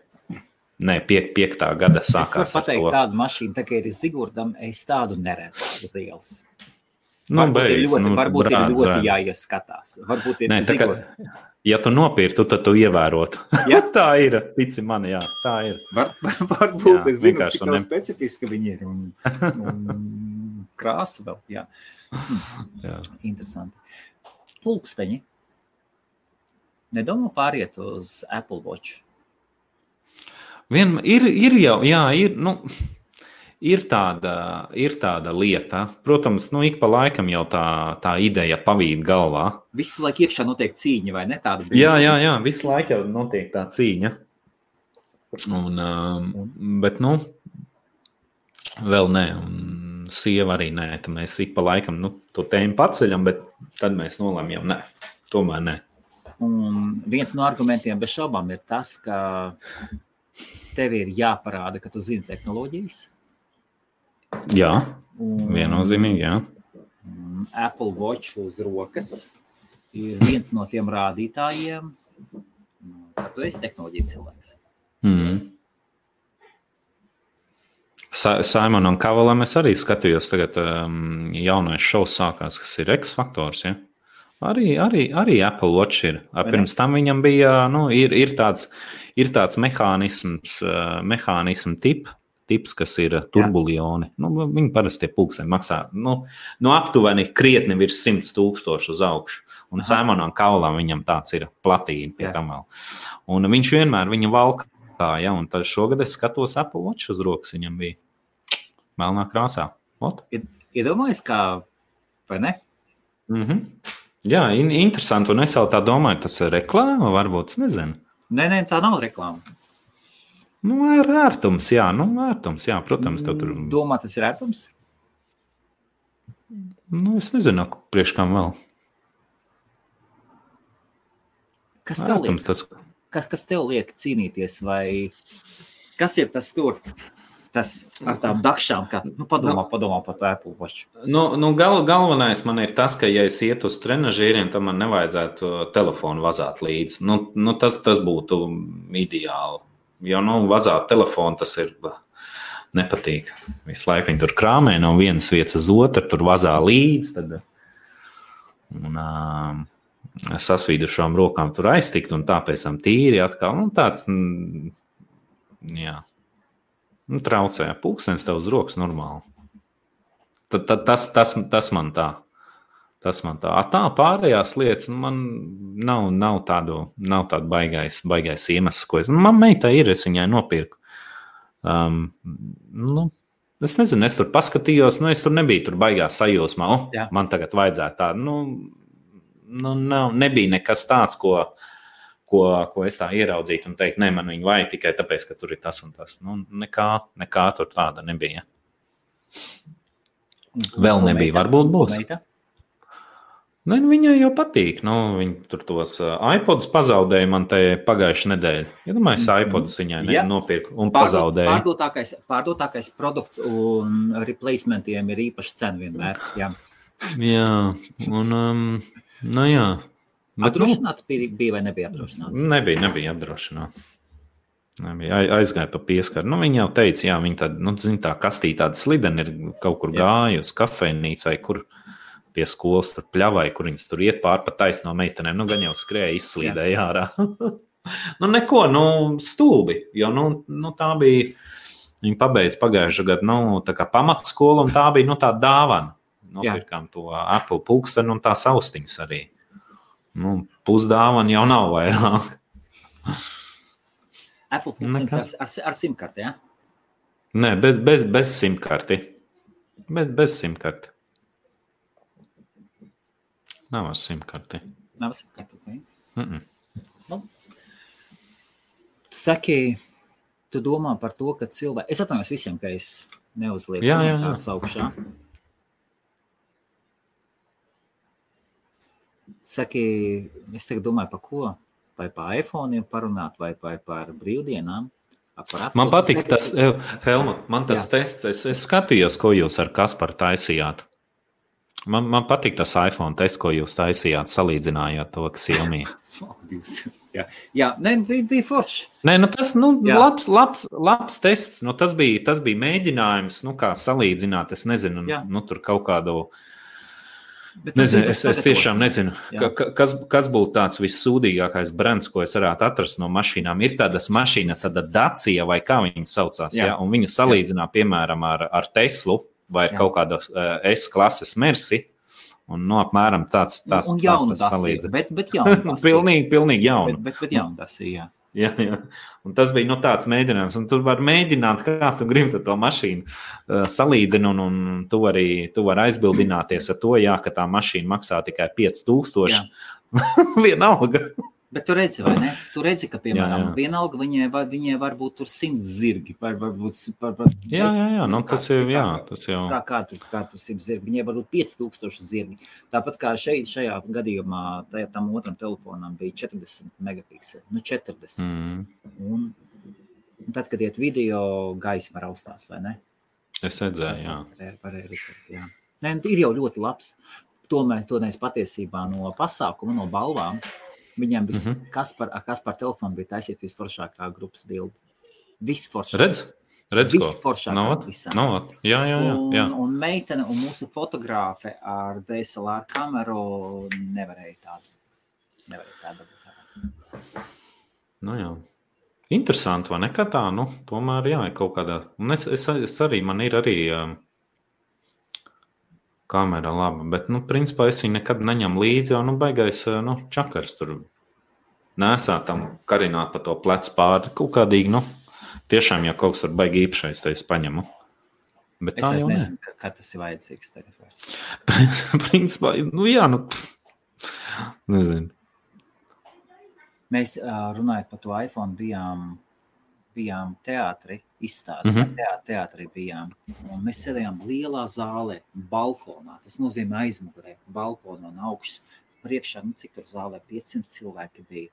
ne, 5. gada sākās. Es varu pateikt, tādu mašīnu, tā kā ir Zigurdam, es tādu neredzu uz ielas. Nu, varbūt beidz, ir ļoti, nu, varbūt brād, ir ļoti jāieskatās. Varbūt ir Nē, tā kā, ja tu nopirktu, tad tu ievērotu. Ja? tā ir. Tici man, jā, tā ir. Var, varbūt Jā, es zinu, cik ne- ne... specifiski viņi ir. Un, un krāsa vēl. Jā. Jā. Interesanti. Pulksteņi. Nedomā pāriet uz Apple Watch. Vien, ir, ir jau, jā, ir. Nu, Ir tāda, ir tāda lieta, protams, nu, ik pa laikam jau tā, tā ideja pavīd galvā. Visu laiku iekšā notiek cīņa, vai ne? Tāda Jā, jā, jā, visu laiku jau notiek tā cīņa. Un, um, bet, nu, vēl nē, un sieva arī nē. Tad mēs ik pa laikam nu, to tēmu paceļam, bet tad mēs nolemjam, nē, tomēr nē. Un viens no argumentiem bez šaubām ir tas, ka tev ir jāparāda, ka tu zini tehnoloģijas. Jā, viennozīmīgi, jā. Apple Watch uz rokas ir viens no tiem rādītājiem, ka tu esi tehnoloģija cilvēks. Mm. Simonam Kavalam es arī skatījos, tagad um, jaunais šovs sākās, kas ir X faktors. Ja? Arī, arī, arī Apple Watch ir. Pirms tam viņam bija nu, ir, ir tāds, ir tāds mehānisms, uh, mehānismu tip, tips, kas ir turbulioni. Nu, viņi parasti tie pulksteņi maksā nu, no aptuveni krietni virs 100 tūkstošu uz augšu. Un Aha. Simonam Kavalam viņam tāds ir platība pie Jā. tam vēl. Un viņš vienmēr viņu valka ja, un tad šogad es skatos Apple Watch uz rokas, viņam bija melnā krāsā. Ot. Iedomājies, kā, vai ne? Mm -hmm. Jā, in interesanti, un es jau tā domāju, tas ir reklāma, varbūt, nezinu. Nē, nē, tā nav reklāma. Nu, ar ērtums, jā, nu, ērtums, jā, protams, tur. Domā, tas ir ērtums? Nu, es nezinu, priekš kam vēl. Kas tev liek? Ērtums, tas, Kas, kas tev liek cīnīties, vai kas ir tas tur? Tas ar tām dakšām, kā nu, padomā, padomā par to Apple Watch. nu, nu, gal, galvenais man ir tas, ka, ja es ietu uz trenižieriem, tad man nevajadzētu telefonu vazāt līdzi. Nu, nu, tas, tas būtu ideāli. Jo, nu, vazāt telefonu tas ir nepatīk. Visu laiku viņi tur krāmē no vienas vietas uz otru, tur vazā līdzi. Tad, un, um, sasvīdušām rokām tur aiztikt, un tāpēc tam tīri atkal nu, tāds. Jā, nu, traucē. Pūkstens tev uz rokas normāli. Tad, tad, tas, tas, tas man tā. Tas man tā. Tā pārējās lietas nu, man nav, nav tādu, nav tādu baigais, baigais iemesls, ko es. Nu, man meitai ir, es viņai nopirku. Um, nu, es nezinu, es tur paskatījos, nu, es tur nebiju tur baigā sajūsmā. Oh, Jā. man tagad vajadzētu tādu. Nu, nu, nav, nebija nekas tāds, ko, ko, ko es tā ieraudzītu un teikt, nē, man viņa vajag tikai tāpēc, ka tur ir tas un tas. Nu, nekā, nekā tur tāda nebija. Vēl Un nebija, varbūt būs. Meita? Nē, nu, viņai jau patīk. Nu, viņa tur tos uh, iPodus pazaudēja man te pagājušā nedēļa. Ja domāju, es iPodus viņai ne, Jā. nopirku un pazaudēju. Pārdotākais, pārdotākais produkts un replacementiem ir īpaši cena vienmēr. Jā. Jā, un um, nu, jā. Bet, nu, Apdrošināta bija, bija vai nebija apdrošināta? nebija, nebija apdrošināta. Nebija. Ai- Aizgāja pa pieskaru. Nu, viņa jau teica, jā, viņa tāda, nu, zin, tā kastīte tāda slidena ir kaut kur Jā. gājusi, kafejnīcā vai kur pie skolas, tur pļavai, kur viņas tur iet pāri pa taisno meitenēm. Nu, gan jau skrēja, izslīdēja ārā. nu, neko, nu, stulbi, jo, nu, nu tā bija, viņa pabeidza pagājušā gada, nu, pamatskola, un tā bija, nu, tā dāvana. Nopirkām to Apple pulksteni un tās austiņas arī. Nu, pusdāvana jau nav vairāk. Apple funkcijas Nekas. ar, ar, ar simkarti, jā? Nē, bez, bez, bez simtkarti. Bez, bez simtkarti. Nav ar simtkarti. Nav simkarti, ok? Mm -mm. Tu saki, tu domā par to, ka cilvēki, es atvainojos visiem, ka es neuzlieku Jā, jā, jā. augšā. Saki, es tagad domāju par ko? Vai par iPhone parunāt, vai par, par brīvdienām? Vai Par Apple? Man patīk tas, eh, Helmut, man tas Jā. tests. Es, es skatījos, ko jūs ar Kasparu taisījāt. Man, man patīk tas iPhone tests, ko jūs taisījāt, salīdzinājāt to Xiaomi. Oh, jā, jā nē, bija, bija forši. Nē, nu tas nu, Jā. labs, labs, labs tests. Nu, tas, bija, tas bija mēģinājums, nu, kā salīdzināt. Es nezinu, Jā. nu, tur kaut kādu. Nezinu, es, bija es tiešām nezinu, Jā. ka, ka- kas, kas būtu tāds vissūdīgākais brands, ko es varētu atrast no mašīnām. Ir tādas mašīnas, tāda Dacia vai kā viņas saucās. Jā. Ja? Un viņu salīdzinā, piemēram, ar, ar Teslu vai Jā. kaut kādu uh, S klases Mersi. Un, nu, apmēram tāds tāds tāds ir. salīdzina. Bet, bet ir. pilnīgi, pilnīgi jaunu. Bet, bet, bet jaunu tas ir, jā. Jā, jā. Un tas bija nu, tāds mēģinājums. Un tur var mēģināt, kā tu gribi to mašīnu uh, salīdzināt, un, un tu vari, tu vari aizbildināties ar to, jā, ka tā mašīna maksā tikai 5000. Vienalga. Bet tu redzi, vai ne? Tu redzi, ka, piemēram, Jā, jā. vienalga viņai, var, viņai var būt tur simts zirgi, vai varbūt par, par Jā, jā, jā. Nu, tas ir, jā, tas jau. Kā, kā tur kā tur simts zirgi? Viņai var būt 5000 zirgi. Tāpat kā šeit, šajā gadījumā, tajā, tam otram telefonam bija 40 megapikseli. Nu, 40. Mm, Un, un tad, kad iet video, gaisa var austās, vai ne? es redzēju, jā. Varēja, varēja redzēt, jā. Nē, ir jau ļoti labs. Tomēr to mēs patiesībā no pasākuma, no balvām. Viņam viss, mm. -hmm. kas, par, kas par telefonu bija taisīt visforšākā grupas bilde. Visforšākā. Redz, redz? Visforšākā Nav, visam. nav. Jā, jā, jā. jā. Un, un meitene un mūsu fotogrāfe ar DSLR kameru nevarēja tādu. Nevarēja tādu. Nu, jā. Interesanti, vai ne? Kā tā, nu, tomēr, jā, kaut kādā. Un es, es, es arī, man ir arī um, kamera laba, bet, nu, principā es viņu nekad neņemu līdzi, jo, nu, baigais, uh, nu, čakars tur nesāt tam karināt pa to plecu pāri kaut kādīgi. Nu, tiešām, ja kaut kas tur baigi īpašais, tad es paņemu. Bet Es jau nezinu, ka, kad tas ir vajadzīgs. Tagad vairs. ne. Principā, nu jā, nu. Nezinu. Mēs runājot par to iPhone, bijām, bijām teātrī, izstādē. Mm -hmm. teātrī, teātrī bijām. Un mēs sēdējām lielā zālē, balkonā. Tas nozīmē aizmugurē, balkonā un augšas. Priekšā, nu, cik tur zālē 500 cilvēki bija.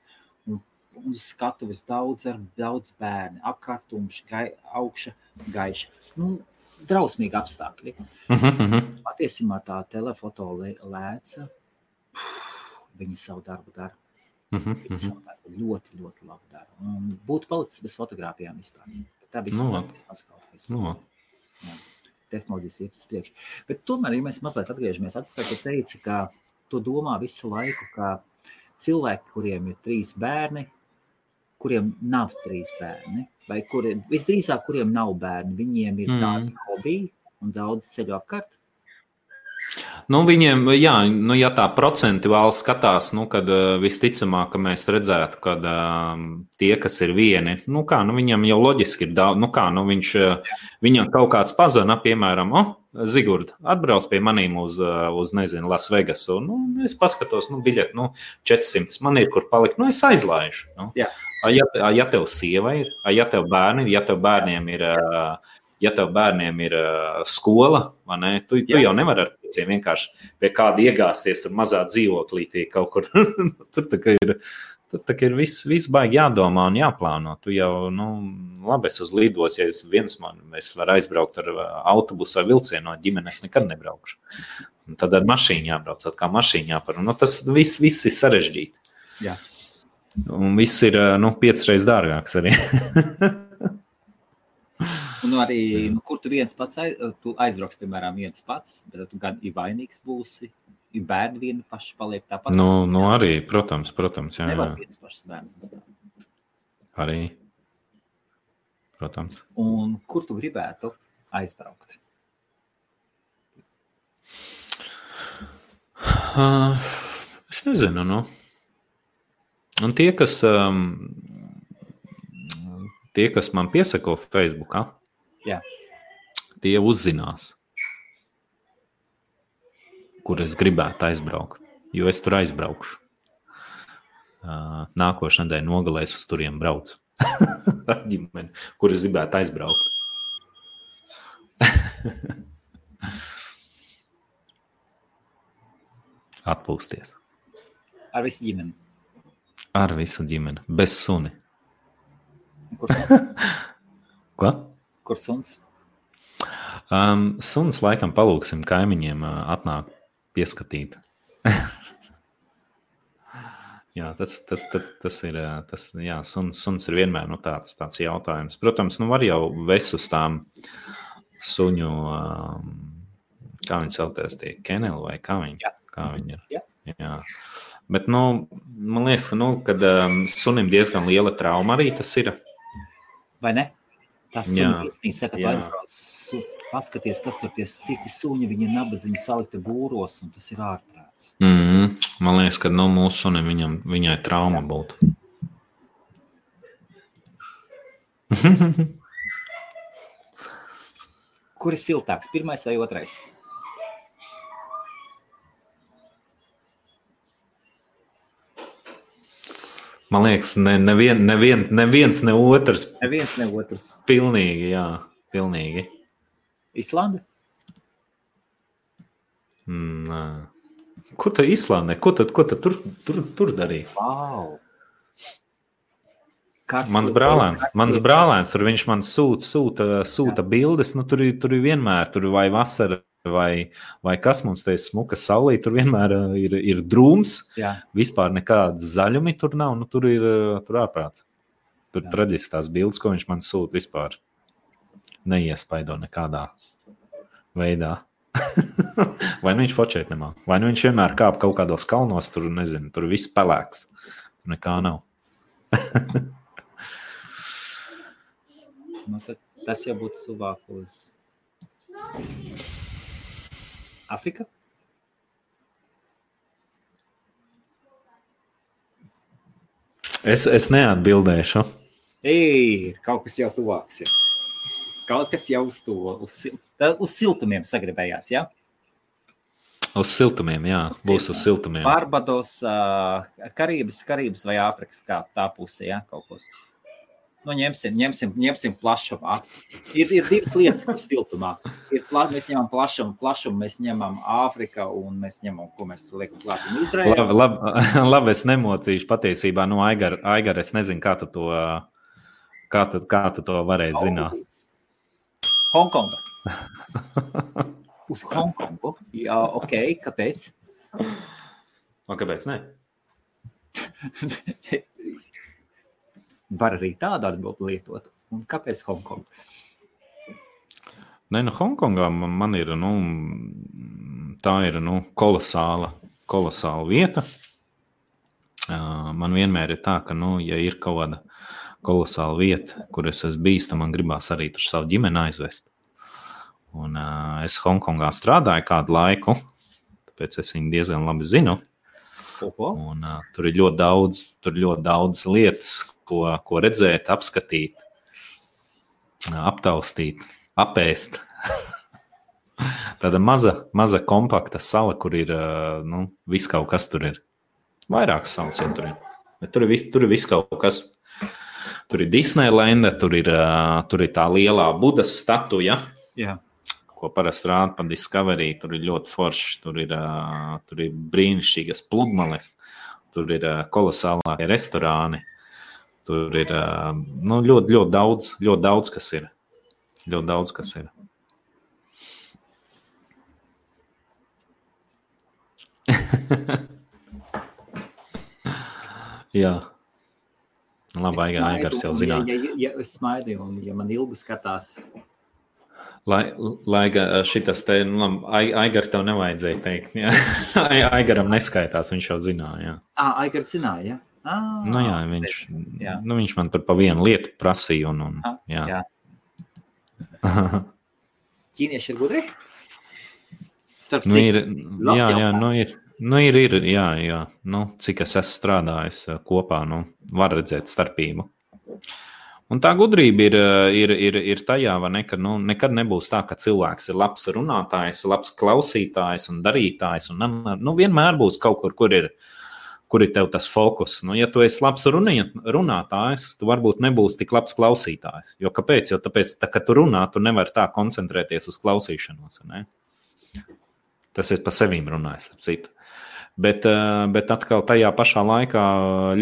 Un, un skatuves daudz, ar, daudz bērnu, apkārtums, gai, augša, gaiša. Nu, drausmīgi apstākļi. Mhm, mhm. Patiesībā tā telefoto lē- lēca. Viņi savu darbu dara. Mhm, Viņi mhm. savu darbu ļoti, ļoti labi dara. Un būtu palicis bez fotografijām vispār. Bet Tā bija nu, vismaz kaut kas. Nu, Tehnoloģijas iet uz priekšu. Bet tomēr, ja mēs mazliet atgriežamies atpakaļ, tu teici, ka tu domā visu laiku, ka cilvēki, kuriem ir trīs bērni, kuriem nav trīs bērni, vai kuriem visdrīzāk, kuriem nav bērni, viņiem ir Mm. tādi hobiji un daudz ceļu apkārt. Nu, viņiem, jā, nu, ja tā procentuāli skatās, nu, tad uh, visticamāk, ka mēs redzētu, ka uh, tie, kas ir vieni, nu, kā, nu, viņam jau loģiski ir daudz, nu, kā, nu, viņš, uh, viņam kaut kāds pazana, piemēram, oh, Zigurd, atbrauc pie manīm uz, uh, uz nezinu, Las Vegasu, nu, es paskatos, nu, biļeti, nu, 400, man ir kur palikt, nu, es aizlaižu. Nu. Jā. Ja, ja tev sieva ir, ja tev bērni ir, ja tev bērniem ir, uh, ja tev bērniem ir uh, skola, vai ne, tu, tu jau nevari ar pieciem vienkārši pie kāda iegāzties tur mazā dzīvoklītī kaut kur. tur tā kā ir, tur tā ir viss, viss baigi jādomā un jāplāno. Tu jau, nu, labi, es uz lidos, ja es viens man, es varu aizbraukt ar autobusu vai vilcienu no ģimenes, nekad nebraukšu. Un tad ar mašīnu jābrauc, atkal mašīnu jāpar. Nu, tas viss, viss ir sarežģīti. Jā. Un viss ir, nu, piecas reizes dārgāks arī. Un arī, nu, kur tu viens pats aiz, tu aizbrauks, piemēram, viens pats, bet tu gan ir vainīgs būsi. Ir bērni vieni paši paliek tāpat. nu, nu, arī, protams, protams, jā, Nevar jā. viens pašs bērns atstāt. arī. Protams. Un kur tu gribētu aizbraukt? Uh, es nezinu, nu. Un tie, kas, um, tie, kas man piesako Facebook, Jā. tie uzzinās, kur es gribētu aizbraukt. Jo es tur aizbraukšu. Nākošais nedēļa nogalēs uz turiem brauc. Ar ģimeni, kur es gribētu aizbraukt. Atpūsties. Ar visu ģimeni. Ar visu ģimeni, bez suni. Un Kur suns? Ko? Kur suns? Um, suns laikam palūksim kaimiņiem uh, atnāk pieskatīt. jā, tas, tas, tas, tas ir, uh, tas, jā, suns, suns ir vienmēr nu, tāds, tāds jautājums. Protams, nu var jau ves uz tām suņu, um, kā viņi saucās, tie keneli vai kā viņi, Jā. kā viņi ir. Jā. Jā. Bet, nu, man liekas, ka, nu, kad um, sunim diezgan liela trauma arī tas ir. Vai ne? Tas saka, tu Jā. aizbrauc, paskaties, kas tur tie citi suņi, viņi ir nabadzīgi salikti būros, un tas ir ārprāts. Mm, man liekas, ka nu, mūsu sunim viņam, viņai trauma būtu. Kur ir siltāks, pirmais vai otrais? Man liekas, ne, nevien, nevien, neviens, ne otrs. Neviens, ne otrs. Pilnīgi, jā, pilnīgi. Islanda? Nā. Kur tu Islandē? Ko tad, ko tad tur, tur, tur darīja? Wow! Karstie- Mans brālēns, mans brālēns, tur viņš man sūta, sūta, sūta bildes. Nu, tur, tur vienmēr, tur vai vasara, vai, vai kas mums te ir smuka saulē, tur vienmēr ir, ir drūms. Jā, Vispār nekādas zaļumi tur nav. Nu, tur ir tur ārprāts. Tur traģiski tās bildes, ko viņš man sūta vispār. Neiespaido nekādā veidā. vai nu viņš focēt nemā, vai nu viņš vienmēr kāp kaut kādos kalnos, tur nezinu, tur viss pelēks. Tur nekā nav. nu tas jau būtu tuvāk uz Afrika. Es, es neatbildēšu. Ir kaut kas jau tuvāks. Ja? Kaut kas jau uz to, uz, uz siltumiem sagribējās, ja? Uz siltumiem, jā, uz būs siltumiem. uz siltumiem. Barbados, Karības, Karības vai Āfrikas kā tā puse, ja, kaut kur. Nu, ņemsim, ņemsim, ņemsim plašumā. Ir, ir divas lietas, kas ir siltumā. Ir pla, mēs ņemam plašumu, plašumu, mēs ņemam Āfriku un mēs ņemam, ko mēs tur liekam klāt. Labi, labi, labi, es nemocīšu patiesībā. Nu, Aigar, Aigar, es nezinu, kā tu to, kā tu, kā tu to varēji oh. zināt. Hongkonga. Uz Hongkongu? Jā, ok, kāpēc? Un kāpēc ne? var arī tādu atbildi lietot. Un kāpēc Hongkonga? Nē, nu, Hongkongā man ir nu, tā ir nu, kolosāla, kolosāla vieta. Man vienmēr ir tā, ka, nu, ja ir kaut kāda kolosāla vieta, kur es esmu bijis, tad man gribās arī tur savu ģimeni aizvest. Un, uh, es Hongkongā strādāju kādu laiku, tāpēc es viņu diezgan labi zinu. Un, uh, tur ir ļoti daudz, tur ir ļoti daudz lietas, ko, ko redzēt, apskatīt, aptaustīt, apēst. Tāda maza, maza kompakta sala, kur ir nu, viss kaut kas tur ir. Vairākas salas jau tur ir. Bet tur ir viss, tur ir viss kaut kas. Tur ir Disneylanda, tur ir, tur ir tā lielā Budas statuja. Jā. Ko parasti rāda pa Discovery. Tur ir ļoti forši. Tur ir, tur ir brīnišķīgas pludmales, tur ir kolosālākie restorāni. Tur ir nu, ļoti, ļoti daudz, ļoti daudz, kas ir. Ļoti daudz, kas ir. Jā. Labi, Aigars, jau zināja. Ja, ja, ja es smaidu un ja man ilgi skatās. Lai, lai šitas te, nu, Aigar tev nevajadzēja teikt. Jā. Aigaram neskaitās, viņš jau zināja. Jā. À, Aigars zināja, jā. Ah, nu, jā, viņš, jā. Nu, viņš man tur pa vienu lietu prasīja. Un, un, jā. Jā. Ķīnieši ir gudri? Starp nu, ir, jā, jā, nu, ir, nu, ir, ir, jā, jā. Nu, cik es esmu strādājis kopā, nu, var redzēt starpību. Un tā gudrība ir, eh, ir, ir, ir tajā, ne, ka nu, nekad nebūs tā, ka cilvēks ir labs runātājs, labs klausītājs un darītājs. Un, nu, vienmēr būs kaut kur, kur ir kur ir tas fokus. Nu, ja tu esi labs runātājs, tu varbūt nebūsi tik labs klausītājs. Jo kāpēc? Jo tāpēc, tā, kad tu runā, tu nevari tā koncentrēties uz klausīšanos. Ne? Tas ir pa sevīm runājis, ap citu. Bet, eh, bet atkal tajā pašā laikā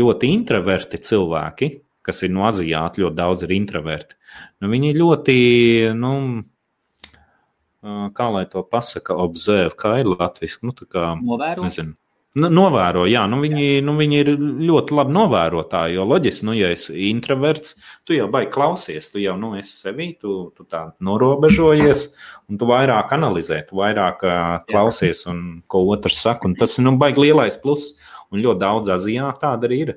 ļoti introverti cilvēki, kas ir no Azijāta, ļoti daudz ir introverti. Nu, viņi ļoti, nu, kā lai to pasaka, observe, kā ir latviešu, nu, kā, Novēro. nezinu. Nu, novēro, jā, nu viņi, nu viņi ir ļoti labi novērotāji. Jo loģiski, nu, ja esi introverts, tu jau baigi klausies, tu jau nu, esi sevi, tu, tu tā norobežojies, un tu vairāk analizē, tu vairāk klausies, un ko otrs saka. Un tas ir nu, baigi lielais pluss, un ļoti daudz Azijā tāda arī ir.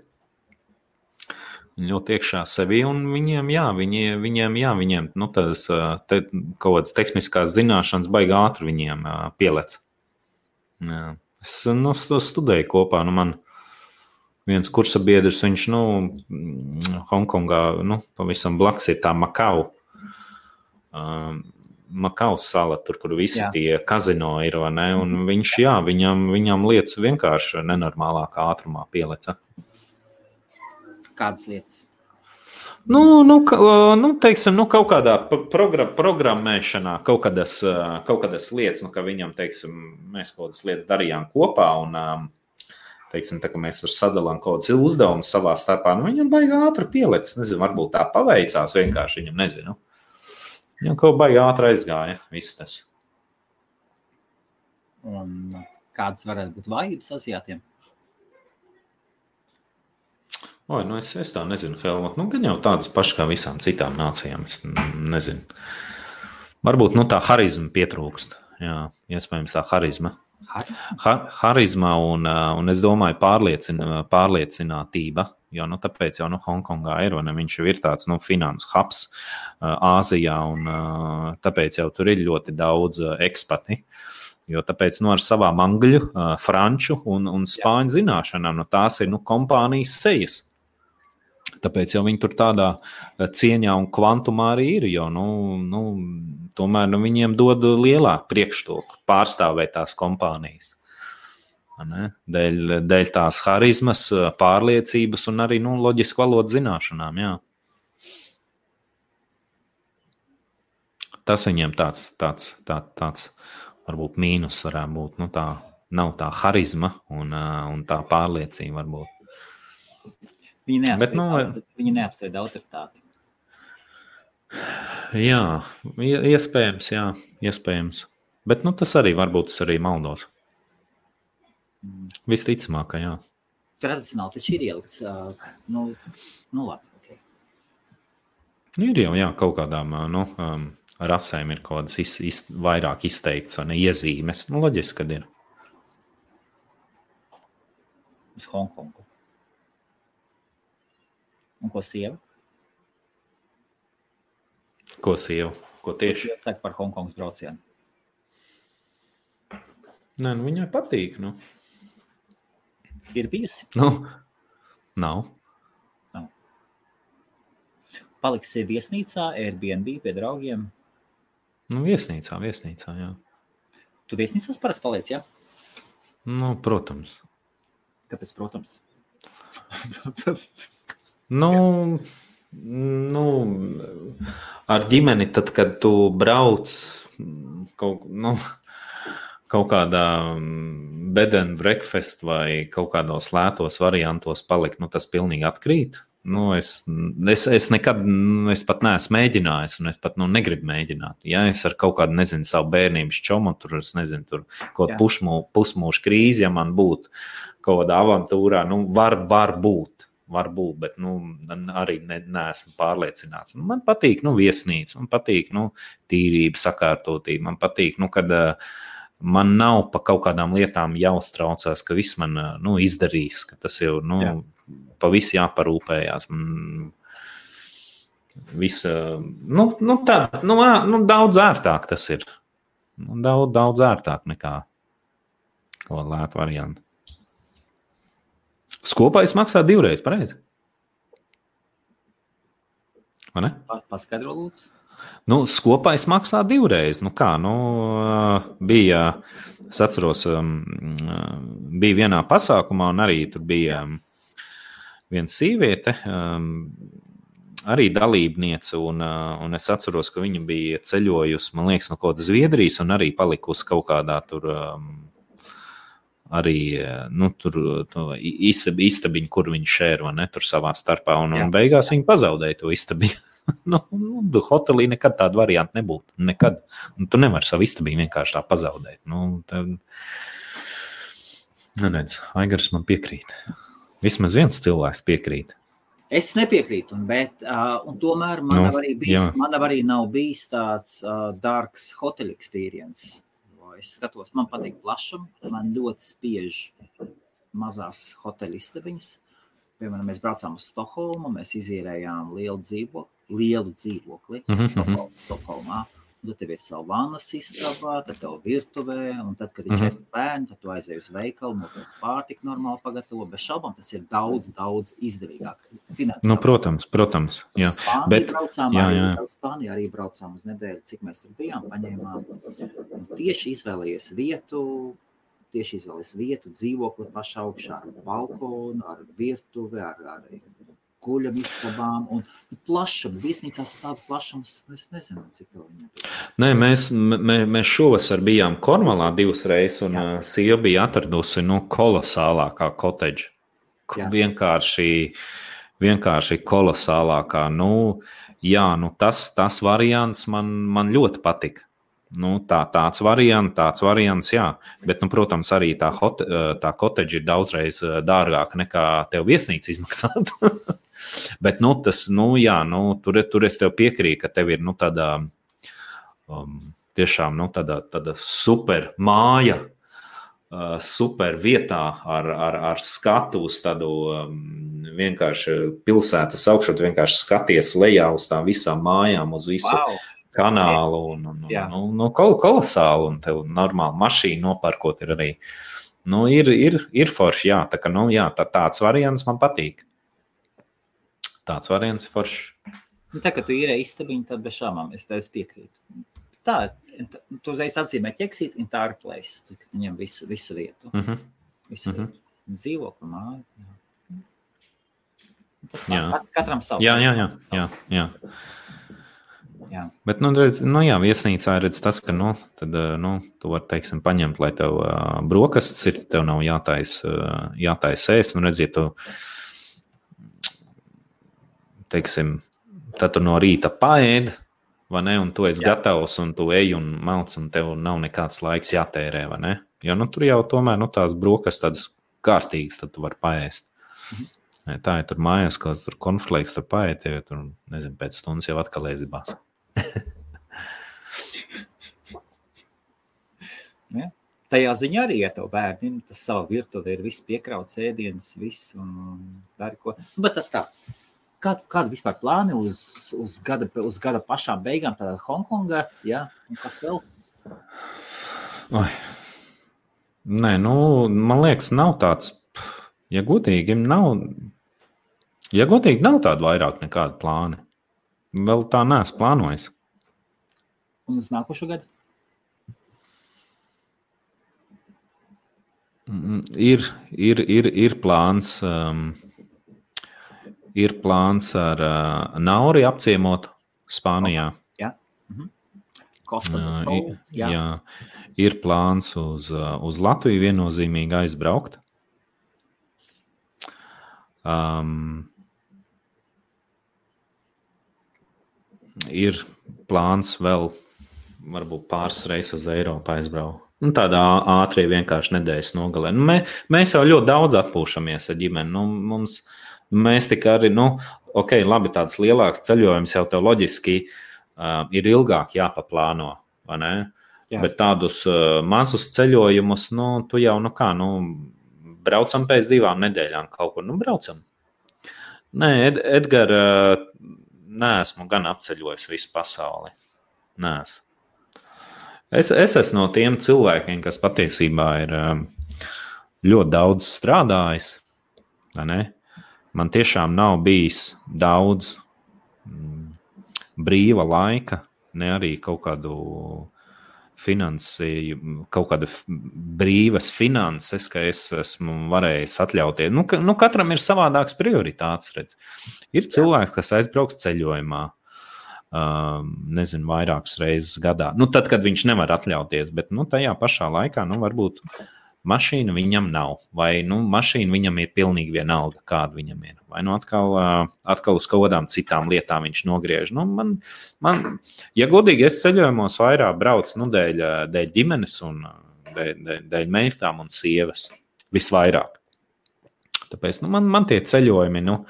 Viņi ļoti iekšā sevi, un viņiem, jā, viņi, viņiem, jā, viņiem nu, tas te, kaut kādas tehniskās zināšanas baigi ātri viņiem pielec. Jā. Es nu, studēju kopā. Nu, man viens kursa biedrs, viņš nu, Hongkongā nu, pavisam blakus ir tā Makau. Um, Makau sala, tur, kur visi jā. tie kazino ir. Un viņš, jā, viņam, viņam lietas vienkārši nenormālākā ātrumā pieleca. Kādas lietas? Nu, nu, ka, nu, teiksim, nu, kaut kādā program, programmēšanā, kaut kādas, kaut kādas lietas, nu, ka viņam, teiksim, mēs kaut kādas lietas darījām kopā. Un, teiksim, tā, mēs tur sadalām kaut kādus uzdevumus savā starpā. Nu, viņam baigā ātri pielicis. Nezinu, varbūt tā paveicās vienkārši viņam, nezinu. Viņam kaut kā baigā ātri aizgāja viss tas. Un kādas varētu būt vājības asiātiem? Oi, nu es, es tā nezinu, Helmut. Nu, gan jau tādas pašas kā visām citām nācijām. Es nezinu. Varbūt nu, tā harizma pietrūkst. Jā, iespējams, tā harizma. Ha, harizma un, un es domāju, pārliecin, pārliecinātība. Jo nu, tāpēc jau nu, Hongkongā ir, ne, viņš ir tāds nu, finanses hubs Āzijā, un tāpēc jau tur ir ļoti daudz ekspati. Jo tāpēc nu, ar savām angļu, franču un, un spāņu zināšanām nu, tās ir nu, kompānijas sejas. Tāpēc jau viņi tur tādā cieņā un kvantumā arī ir. Jo, nu, nu, tomēr nu, viņiem dod lielāku priekšroku pārstāvēt tās kompānijas. Dēļ, dēļ tās harizmas, pārliecības un arī nu, loģisku valodas zināšanām. Jā. Tas viņiem tāds, tāds, tā, tāds varbūt mīnus varētu būt. Nu, tā nav tā harizma un, un tā pārliecība varbūt. Viņi neapstrīd, Bet, nu, viņi neapstrīd autoritāti. Jā, iespējams, jā, iespējams. Bet nu, tas arī varbūt tas arī maldos. Mm. Visticamāk, ka jā. Tradicionāli taču ir ielikts. Nu, nu labi, okay. Ir jau jā, kaut kādām nu, um, rasēm ir kaut kādas iz, iz, vairāk izteikts ne iezīmes. Nu, loģiski, kad ir. Uz Hongkongu. Un ko sieva? Ko sieva? Ko tieši? Ko saka par Hongkongas braucienu? Nē, nu viņai patīk. Nu. Ir bijusi? Nu, nav. nav. Paliksi viesnīcā, Airbnb pie draugiem? Nu, viesnīcā, viesnīcā, jā. Tu viesnīcās parasti paliec, jā? Nu, protams. Kāpēc, protams? nu, nu, ar ģimeni, tad, kad tu brauc kaut, nu, kaut kādā bed and breakfast vai kaut kādos lētos variantos palikt, nu, tas pilnīgi atkrīt. Nu, es, es, es nekad, nu, es pat neesmu mēģinājis, un es pat nu, negribu mēģināt. Ja es ar kaut kādu, nezinu, savu bērnības čomu, tur, es nezinu, tur kaut kādu pusmū, pusmūžu krīzi, ja man būtu kaut kāda avantūrā, nu, var, var būt. Var būt, bet nu, arī ne, neesmu pārliecināts. Nu, man patīk nu, viesnīca, man patīk nu, tīrība, sakārtotība. Man patīk, nu, kad uh, man nav par kaut kādām lietām jāuztraucās, ka viss man uh, nu, izdarīs, ka tas jau nu, Jā pa visu jāparūpējās. Viss, nu, nu, tā, nu, nu, daudz ērtāk tas ir. Nu, daudz, daudz ērtāk nekā lēta varianta. Skopais maksā divreiz, pareizi? Vai ne? Paskaidro, lūdzu. Nu, skopais maksā divreiz. Nu, kā, nu, bija, es atceros, bija vienā pasākumā, un arī tur bija viena sieviete, um, arī dalībniece, un, uh, un es atceros, ka viņa bija ceļojusi, man liekas, no kaut kādas Zviedrijas, un arī palikusi kaut kādā tur. Um, Arī nu, tur istabi, istabiņu, kur viņš šēra, ne savā starpā. Un, Jā. un beigās viņi pazaudēja to istabiņu. nu, nu, hotelī nekad tāda varianta nebūtu. Nekad. Un tu nevari savu istabiņu vienkārši tā pazaudēt. Nu, tad... Nu, redz, Aigars man piekrīt. Vismaz viens cilvēks piekrīt. Es nepiekrītu, bet uh, tomēr man, nu, arī bijis, man arī nav bijis tāds uh, dārgs hoteļu experience. Es skatos, man patīk plašums, man ļoti spiež mazās hoteļu istabiņas. Piemēram, mēs braucām uz Stokholmu, mēs izīrējām lielu dzīvokli, lielu dzīvokli mm -hmm. Stokholmā. Tad tev ir sava vannas istaba, tad tev virtuvē, un tad, kad ir mm -hmm. bērni, tad tu aizej uz veikalu, nopērci pārtiku normāli pagatavo. Bez šaubām tas ir daudz, daudz izdevīgāk. Nu, protams, protams. Jā. Uz Spāniju Bet, braucām, jā, jā. Arī, uz Spāniju arī braucām uz nedēļu, cik mēs tur bijām, paņēmām. Tieši izvēlējies vietu, tieši izvēlējies vietu, dzīvokli pašā augšā ar balkonu, ar virtuvi, ar, ar guļam istabām un plašam. Viesnīcās ir tāda plašums, nu, es nezinu, cik to viņam ir. Nē, mēs, mē, mēs šovasar bijām Kormalā divas reizes, un Jā. sieva bija atradusi nu, kolosālākā kotedža. Vienkārši, vienkārši kolosālākā. Nu, jā, nu, tas, tas variants man, man ļoti patika. Nu, tā, tāds variants, tāds variants, jā. Bet, nu, protams, arī tā, hot, tā kotedža ir daudzreiz dārgāka nekā tev viesnīca izmaksātu. Bet nu, tas, nu, jā, nu, tur, tur es tev piekrītu, ka tev ir nu, tāda um, tiešām nu, tāda, tāda super māja. Uh, super vietā ar, ar, ar skatu uz tādu um, vienkārši pilsētas augšu, vienkārši skaties lejā uz tām visām mājām, uz visu wow kanālu. Un, un, un, nu, nu, kol, kolosāli, un tev normāli mašīna noparkot ir arī. Nu, ir, ir, ir forši, jā, tā, ka, nu, jā tā, tāds variants man patīk. Tāds variants ir foršs. Nu, tā kā tu ir istabiņa, tad bez šābām es tev piekrītu. Tā, tu uzreiz atzīmē ķeksīt, un tā ir place. Tu ņem visu, visu vietu. Mm -hmm. Visu Mhm. vietu. Dzīvokli, māju. jā. Tas Jā. tā, katram savs. Jā, jā, jā, jā, jā. jā. Bet, nu, redz, nu jā, viesnīcā ir tas, ka, nu, tad, eh, nu, tu vari, teiksim, paņemt, lai tev uh, brokastis ir, tev nav jātais, uh, jātais ēst, un redziet, tu, teiksim, tad tu no rīta paēd, vai ne, un tu esi Jā. gatavs, un tu ej un mauc, un tev nav nekāds laiks jātērē, vai ne? Jo, nu, tur jau tomēr, nu, tās brokastis tādas kārtīgas, tad tu vari paēst. Ne, Tā ir tur mājās, kaut kāds konflikts, tur paēd, jau tur, nezinu, pēc stundas jau atkal iezibās. Tajā ziņā arī, ja tev bērni, tas savā virtuvē ir viss piekrauts, ēdiens, viss un dari ko. Nu, Bet tas tā, kāda, kāda vispār plāni uz, uz, gada, uz gada pašām beigām, tādā Hongkongā, jā, un kas vēl? Oi. Nē, nu, man liekas, nav tāds, ja godīgi, nav, ja godīgi, nav tādu vairāk nekādu plānu. Vēl tā neesmu plānojis. Un uz nākošo gadu? Mm, Ir, ir, ir, ir plāns, um, ir plāns ar uh, Nauri apciemot Spānijā. Kosmosa Uh, Soul, jā. jā, ir plāns uz, uh, uz Latviju viennozīmīgi aizbraukt. Um, ir plāns vēl, varbūt pāris reizes uz Eiropu aizbraukt. Nu, tādā ātrī vienkārši nedēļas nogalē. Nu, mē, mēs jau ļoti daudz atpūšamies ar ģimeni. Nu, mums, mēs tikai arī, nu, ok, labi, tāds lielāks ceļojums jau tev loģiski uh, ir ilgāk jāpaplāno. vai ne? Jā. Bet tādus uh, mazus ceļojumus, nu, tu jau, nu, kā, nu, braucam pēc divām nedēļām kaut kur, nu, braucam. Nē, Ed, Edgars, neesmu gan apceļojis visu pasauli. Nē, es, es esmu no tiem cilvēkiem, kas patiesībā ir um, ļoti daudz strādājis. Man tiešām nav bijis daudz mm, brīva laika, ne arī kaut kādu finansējumu, kaut kāda brīvas finanses, ka es esmu varējis atļauties. Nu, ka, nu, katram ir savādāks prioritāts. Redz. Ir cilvēks, kas aizbrauks ceļojumā. Um, nezinu, vairākas reizes gadā. Nu, tad, kad viņš nevar atļauties, bet nu, tajā pašā laikā nu, varbūt mašīna viņam nav, vai nu, mašīna viņam ir pilnīgi vienalga, kāda viņam ir. Vai nu atkal, atkal uz kaut kādām citām lietām viņš nogriež. Nu, man, man, ja godīgi, es ceļojumos vairāk braucu nu, dēļ, dēļ ģimenes un dēļ, dēļ, dēļ meitām un sievas. Visvairāk. Tāpēc nu, man, man tie ceļojumi, nu,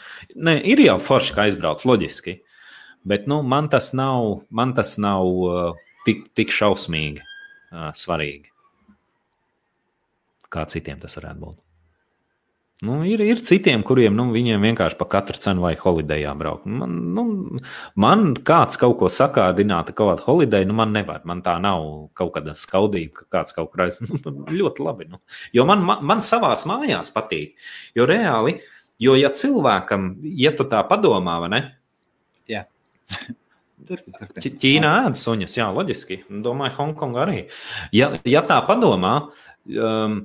ne, ir jau forši, ka aizbrauc loģiski, bet nu, man tas nav, man tas nav uh, tik, tik šausmīgi uh, svarīgi. Kā citiem tas varētu būt. Nu, ir, ir citiem, kuriem nu, vienkārši par katru cenu vajag holidejā braukt. Man, nu, man kāds kaut ko sakādināt, kaut kāda holideja, nu man nevar. Man tā nav kaut kāda skaudība, ka kāds kaut kur aiz. Nu, ļoti labi. Nu. Jo man, man, man savās mājās patīk. Jo reāli, jo ja cilvēkam, ja tu tā padomā, vai ne? Ķi- Ķīna ēd suņus, jā, loģiski. Domāju, Hongkonga arī. Ja, ja tā padomā, um,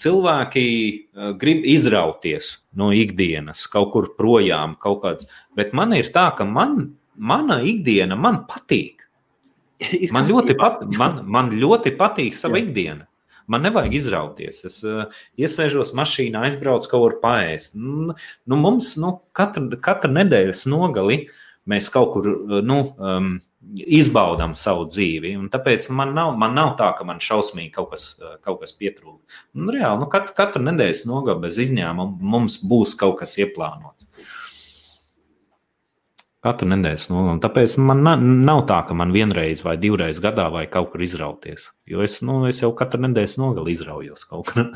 cilvēki uh, grib izrauties no ikdienas, kaut kur projām, kaut kāds. Bet man ir tā, ka man, mana ikdiena man patīk. Man ļoti, pat, man, man ļoti patīk sava Jā. ikdiena. Man nevajag izrauties. Es uh, iesēžos mašīnā, aizbraucu kaut kur paēst. Nu, nu, mums nu, katru, katru nedēļas nogali mēs kaut kur uh, nu, um, izbaudām savu dzīvi. un Tāpēc man nav, man nav tā, ka man šausmīgi kaut kas, kaut kas pietrūkst. Nu, reāli, nu, kat, katru nedēļas nogali bez izņēmuma mums būs kaut kas ieplānots. Katru nedēļas nogali. Tāpēc man na, nav tā, ka man vienreiz vai divreiz gadā vajag kaut kur izrauties. Jo es, nu, es jau katru nedēļas nogali izraujos kaut kur.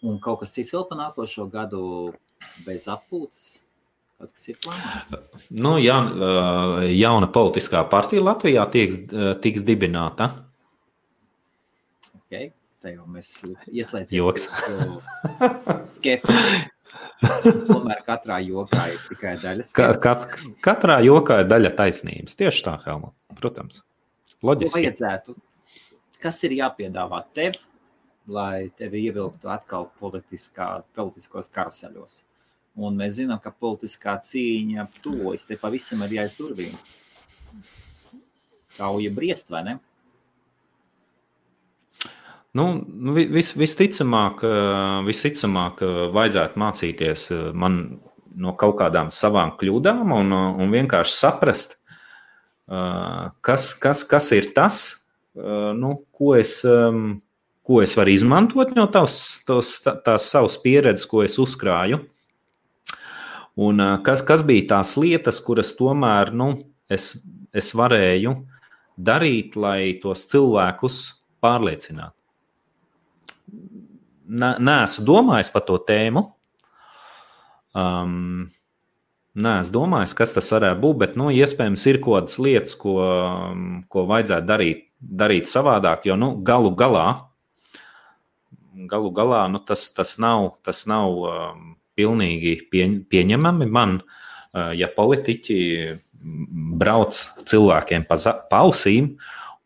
Un kaut kas cits vēl par nākošo gadu bez apgūtas. Kaut kas ir plānots. nu, ja, jauna politiskā partija Latvijā tieks, tiks dibināta. Okay. te jau mēs ieslēdzam Joks. skepsi. Tomēr katrā jokā ir tikai daļa Ka, kat, katrā jokā ir daļa taisnības. Tieši tā, Helma. Protams. Loģiski. vajadzētu? Kas ir jāpiedāvā tev, lai tevi ievilktu atkal politiskā, politiskos karuseļos? Un mēs zinām, ka politiskā cīņa tuvojas te pavisam ir aiz durvīm. Kauja briest, vai ne? Nu, nu, vi- vis, visticamāk, eh, visticamāk, eh, vajadzētu mācīties eh, no kaut kādām savām kļūdām un, un vienkārši saprast, kas, kas, kas ir tas, nu, ko, es, em, ko es varu izmantot no tās, tos, tā- tās savas pieredzes, ko es uzkrāju. Un kas, kas bija tās lietas, kuras tomēr nu, es, es varēju darīt, lai tos cilvēkus pārliecinātu? ne, neesmu domājis par to tēmu. Um, Nē, es domāju, kas tas varētu būt, bet nu, iespējams ir kaut kādas lietas, ko, ko vajadzētu darīt, darīt savādāk. Jo nu, galu galā, galu galā nu, tas, tas nav, tas nav um, pilnīgi pieņ, pieņemami man, uh, ja politiķi brauc cilvēkiem pa, pa ausīm,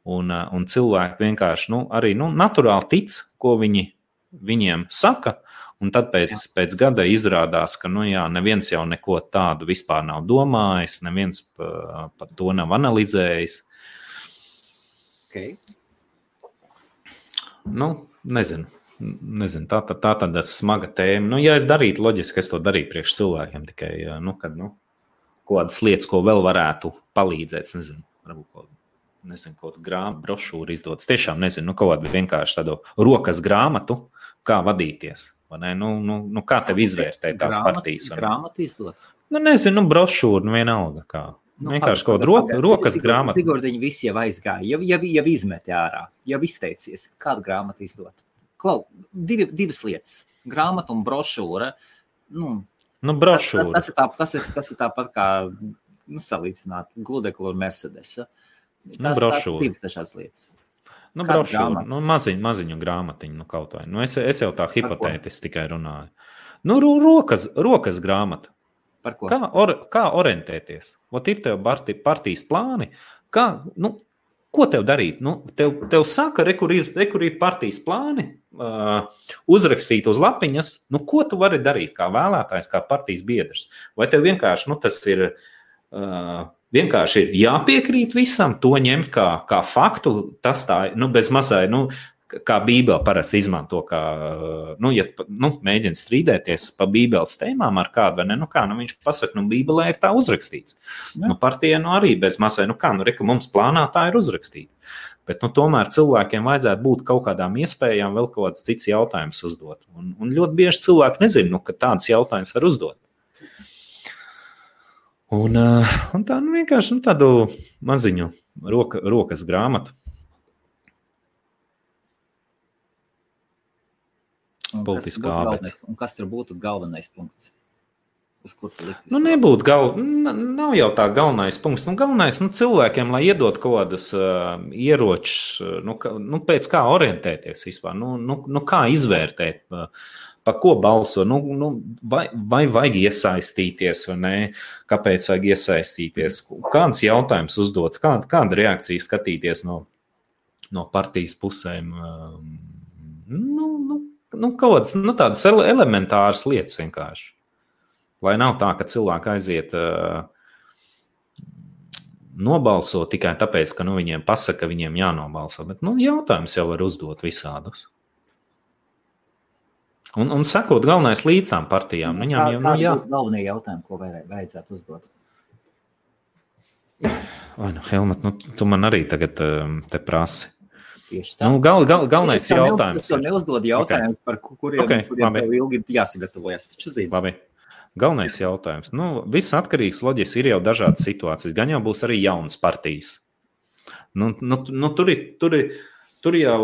un, uh, un cilvēki vienkārši nu, arī nu, naturāli tic, ko viņi viņiem saka. Un tad pēc, pēc gada izrādās, ka nu, jā, neviens jau neko tādu vispār nav domājis, neviens pa- par to nav analizējis. Okay. Nu, nezinu. Nezinu, tā, tā, tā tāda smaga tēma. Nu, ja es darītu loģiski, es to darītu priekš cilvēkiem. Tikai nu, kad, nu, kaut kādas lietas, ko vēl varētu palīdzēt, es nezinu, varbūt kaut, nezinu, kaut grāmatu, brošūru izdot. Es tiešām nezinu, nu, kaut kādu vienkārši tādu rokas grāmatu, kā vadīties. Nu, nu, nu, kā tev izvērtēt tās Grāmatu- partijas? ne? Grāmatu izdot. Nu, nezinu, nu, brošūru, nu, vienalga. Kā. Nu, vienkārši kaut kāda roka, rokas grāmata. Sigurdiņi visi jau aizgāja, jau, jau, jau izmetē ārā, jau izteicies, kādu grāmatu izdot. Klau, divi, divas lietas - grāmata un brošūra. Nu, Nu, tas, brošūra. tas, ir tā, tas, ir, tas ir tāpat kā nu, salīdzināt gludeklu un Mercedes. Nu, Tās, tās brošūra. ir divas dažādas lietas. Nu, brošūra, nu, maziņu, maziņu grāmatiņu, nu, kaut vai. Nu, es, es jau tā hipotētiski tikai runāju. Nu, ro- rokas, rokas grāmata. Kā, or, kā orientēties? Ot, ir tev parti, partijas plāni, kā, nu, ko tev darīt? Nu, tev, tev saka, re, kur ir, re, kur ir partijas plāni, uh, uzrakstīt uz lapiņas. Nu, ko tu vari darīt kā vēlētājs, kā partijas biedrs? Vai tev vienkārši nu, tas ir? Uh, Vienkārši ir jāpiekrīt visam, to ņemt kā, kā faktu. Tas tā, nu, bez mazai, nu, kā Bībele parasti izmanto, kā, nu, ja nu, mēģina strīdēties par Bībeles tēmām ar kādu, vai ne, nu, kā, nu, viņš pasaka, nu, Bībelē ir tā uzrakstīts. Ja. Nu, partija nu arī bez mazai, nu, kā, nu, re, ka mums plānā tā ir uzrakstīta. Bet, nu, tomēr cilvēkiem vajadzētu būt kaut kādām iespējām vēl kaut kāds cits jautājums uzdot. Un, un ļoti bieži cilvēki nezina, nu, ka tādas jautājumas var uzdot. Un, uh, un tā nu, vienkārši nu, tādu maziņu roka, rokas grāmatu. Un kas Un kas tur būtu galvenais punkts? Nu, nebūtu gal, nav jau tā galvenais punkts. Nu, galvenais nu, cilvēkiem, lai iedod kaut kādus uh, ieročus, nu, ka, nu, pēc kā orientēties vispār, nu, nu, nu, kā izvērtēt, uh, par ko balso, nu, nu, vai, vai vajag iesaistīties, vai nē, kāpēc vajag iesaistīties, kāds jautājums uzdot, kāda, kāda reakcija skatīties no, no partijas pusēm. Um, nu, kaut kādas nu, tādas ele- elementāras lietas vienkārši. Lai nav tā, ka cilvēki aiziet uh, nobalso tikai tāpēc, ka nu, viņiem pasaka, ka viņiem jānobalso. Bet nu, jautājums jau var uzdot visādus. Un, un sekot galvenais līdz tām partijām. Nu, viņām jau nu, jā, galvenie jautājumi, ko vajadzētu uzdot. vai nu, Helmut, nu, tu man arī tagad te prasi. Tieši tā. Nu, gal, gal, galvenais jau jautājums. Es jau neuzdod jautājumus, okay. par ku- kuriem, Ok, okay, kuriem tev ilgi jāsagatavojas. Taču zini. Labi. Galvenais jautājums. Nu, viss atkarīgs loģiski ir jau dažādas situācijas. Gan jau būs arī jaunas partijas. Nu, nu, nu, tur, ir, tur, ir, tur jau,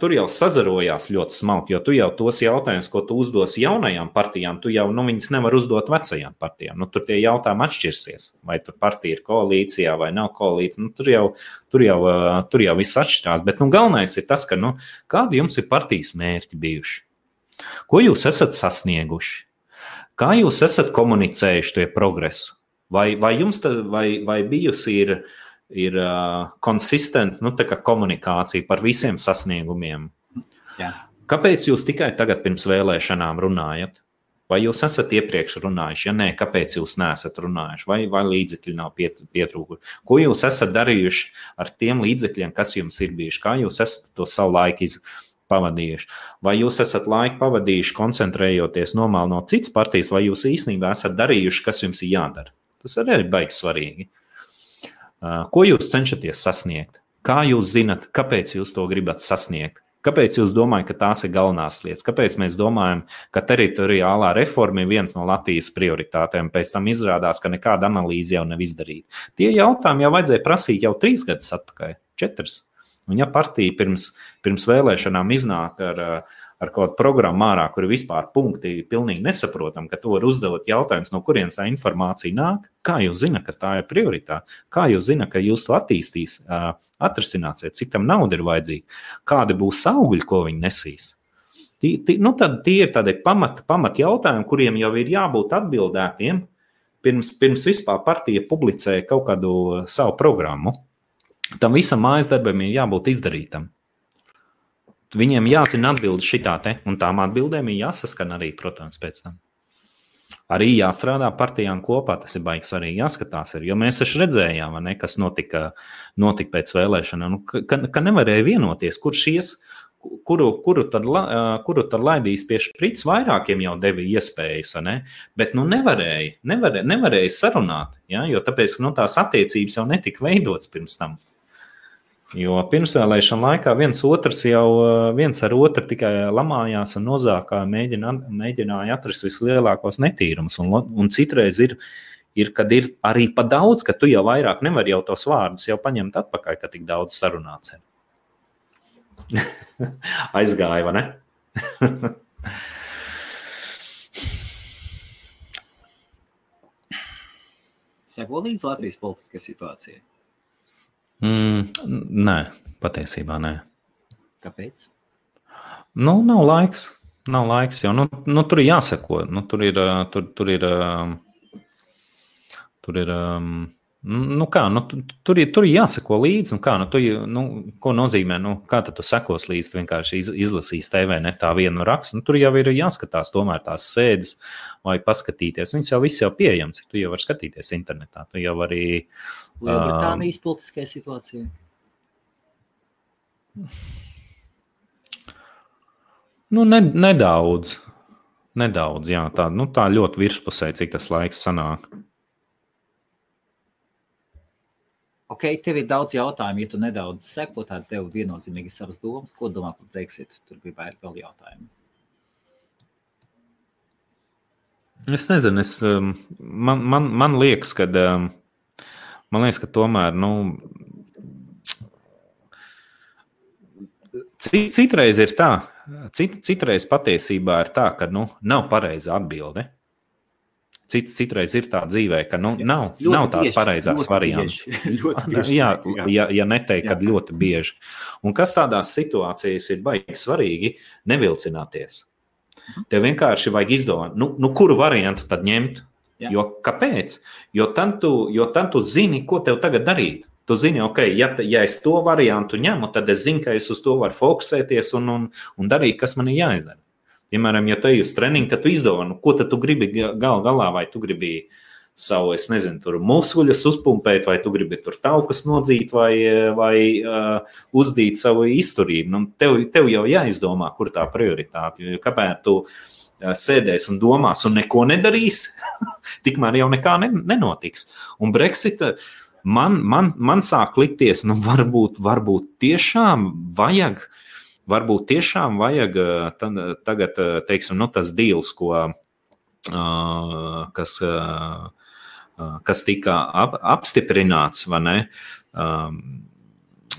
tur jau sazarojās ļoti smalki, jo tu jau tos jautājumus, ko tu uzdosi jaunajām partijām, tu jau nu, viņus nevar uzdot vecajām partijām. Nu, tur tie jautājumi atšķirsies. Vai tur partija ir koalīcijā vai nav koalīcija. Nu, tur, jau, tur, jau, tur jau viss atšķirās. Bet nu, galvenais ir tas, ka nu, kādi jums ir partijas mērķi bijuši? Ko jūs esat sasnieguši? Kā jūs esat komunicējuši to progresu? Vai, vai jums tā, vai, vai bijusi ir, ir uh, konsistenta nu, komunikācija par visiem sasniegumiem? Jā. Kāpēc jūs tikai tagad pirms vēlēšanām runājat? Vai jūs esat iepriekš runājuši? Ja nē, kāpēc jūs neesat runājuši? Vai, vai līdzekļi nav piet, pietrūkuši? Ko jūs esat darījuši ar tiem līdzekļiem, kas jums ir bijuši? Kā jūs esat to savu laiku izdarījuši? pavadījuši. Vai jūs esat laiku pavadījuši koncentrējoties nomāli no citas partijas, vai jūs īstenībā esat darījuši, kas jums ir jādara? Tas arī ir baigi svarīgi. Ko jūs cenšaties sasniegt? Kā jūs zinat, kāpēc jūs to gribat sasniegt? Kāpēc jūs domājat, ka tās ir galvenās lietas? Kāpēc mēs domājam, ka teritoriālā reforma ir viens no Latvijas prioritātēm? Pēc tam izrādās, ka nekāda analīze jau nav izdarīta. Tie jautājumi jau vajadzēja prasīt jau trīs gadus atpakaļ, četras. Un ja partija pirms, pirms vēlēšanām iznāk ar, ar kaut kādu programmu ārā, kur ir vispār punkti pilnīgi nesaprotam, ka to var uzdot jautājums, no kurienes tā informācija nāk, kā jūs zināt, ka tā ir prioritāte, kā jūs zināt, ka jūs to attīstīs, atrisināsiet, cik tam nauda ir vajadzīga, kādi būs augļi, ko viņi nesīs. Tie, tie, nu tad tie ir tādi pamat, pamat jautājumi, kuriem jau ir jābūt atbildētiem, pirms, pirms vispār partija publicē kaut kādu savu programmu. Tam visam mājas darbam ir jābūt izdarītam. Viņiem jāzina atbildi šitā te, un tām atbildēm ir jāsaskan arī, protams, pēc tam. Arī jāstrādā partijām kopā, tas ir baigi svarīgi. Jāskatās, ir, jo mēs taču redzējām, ne, kas notika, notika pēc vēlēšanām, nu, ka, ka nevarēja vienoties, kurš ies, kuru, kuru, tad, kuru tad laidīs pie šprits, vairākiem jau deva iespējas, ne? bet nu, nevarēja, nevarēja, nevarēja sarunāt, ja? jo tāpēc nu, tās attiecības jau netika veidotas pirms tam. Jo pirmsvēlēšana laikā viens otrs jau viens ar otru tikai lamājās un nozākā mēģina, mēģināja atrast vislielākos netīrumus. Un, un citreiz ir, ir, kad ir arī pa daudz, ka tu jau vairāk nevari jau tos vārdus jau paņemt atpakaļ, ka tik daudz sarunāts. Aizgāja, vai ne? Seko līdz Latvijas politiskajai situācijai. Mm, nē, patiesībā nē. Kāpēc? Nu, nav laiks. Nav laiks, jo nu, nu, tur ir jāseko. Nu, tur ir. Tur, tur ir, tur ir Nu, kā, nu, tur, ir, tur ir jāsako līdzi. Nu, kā, nu, tu, nu, ko nozīmē, nu, kā tu sekos līdzi? Vienkārši iz, izlasīs TV, ne tā vienu rakstu. Nu, tur jau ir jāskatās, tomēr tās sēdes vai paskatīties. Viņas jau viss jau pieejams. Tu jau vari skatīties internetā. Tu jau arī. Lielbritānijas um, politiskajā situācijā. Nu, ne, nedaudz. Nedaudz, jā, tā, nu, tā ļoti virspusē, cik tas laiks sanāk. Ok, tev ir daudz jautājumu, ja tu nedaudz seko, tad tev viennozīmīgi savas domas, ko domā par Brexit. Tur bija vairāk vēl jautājumu. Es nezinu, es, um, man, man, man liekas, ka, um, man liekas, ka tomēr, nu, citreiz ir tā, cit, citreiz patiesībā ir tā, ka, nu, nav pareiza atbilde. Cits, citreiz ir tā dzīvē, ka nu, nav, ļoti nav tās pareizās variants. jā, ja, ja neteikt, ka ļoti bieži. Un kas tādās situācijās ir baigi svarīgi, nevilcināties. Tev vienkārši vajag izdomāt, nu, nu, kuru variantu tad ņemt. Jā. Jo, kāpēc? Jo tad, tu, jo tad tu zini, ko tev tagad darīt. Tu zini, ok, ja, ja es to variantu ņemu, tad es zinu, ka es uz to varu fokusēties un, un, un darīt, kas man ir jāizdara. Piemēram, ja tu ej uz treniņu, tad tu izdomā, nu, ko tu gribi gal galā, vai tu gribi savu, es nezinu, tur muskuļus uzpumpēt, vai tu gribi tur taukus nodzīt, vai, vai uh, uzdīt savu izturību. Nu, tev, tev jau jāizdomā, kur tā prioritāte. Kāpēc tu sēdēs un domās un neko nedarīs, tikmēr jau nekā ne, nenotiks. Un Brexit. Man, man, man sāk likties, nu, varbūt, varbūt tiešām vajag uh, varbūt tiešām vajag tagad, teiksim, nu, tas deals, ko, kas, kas tika ap, apstiprināts, vai ne?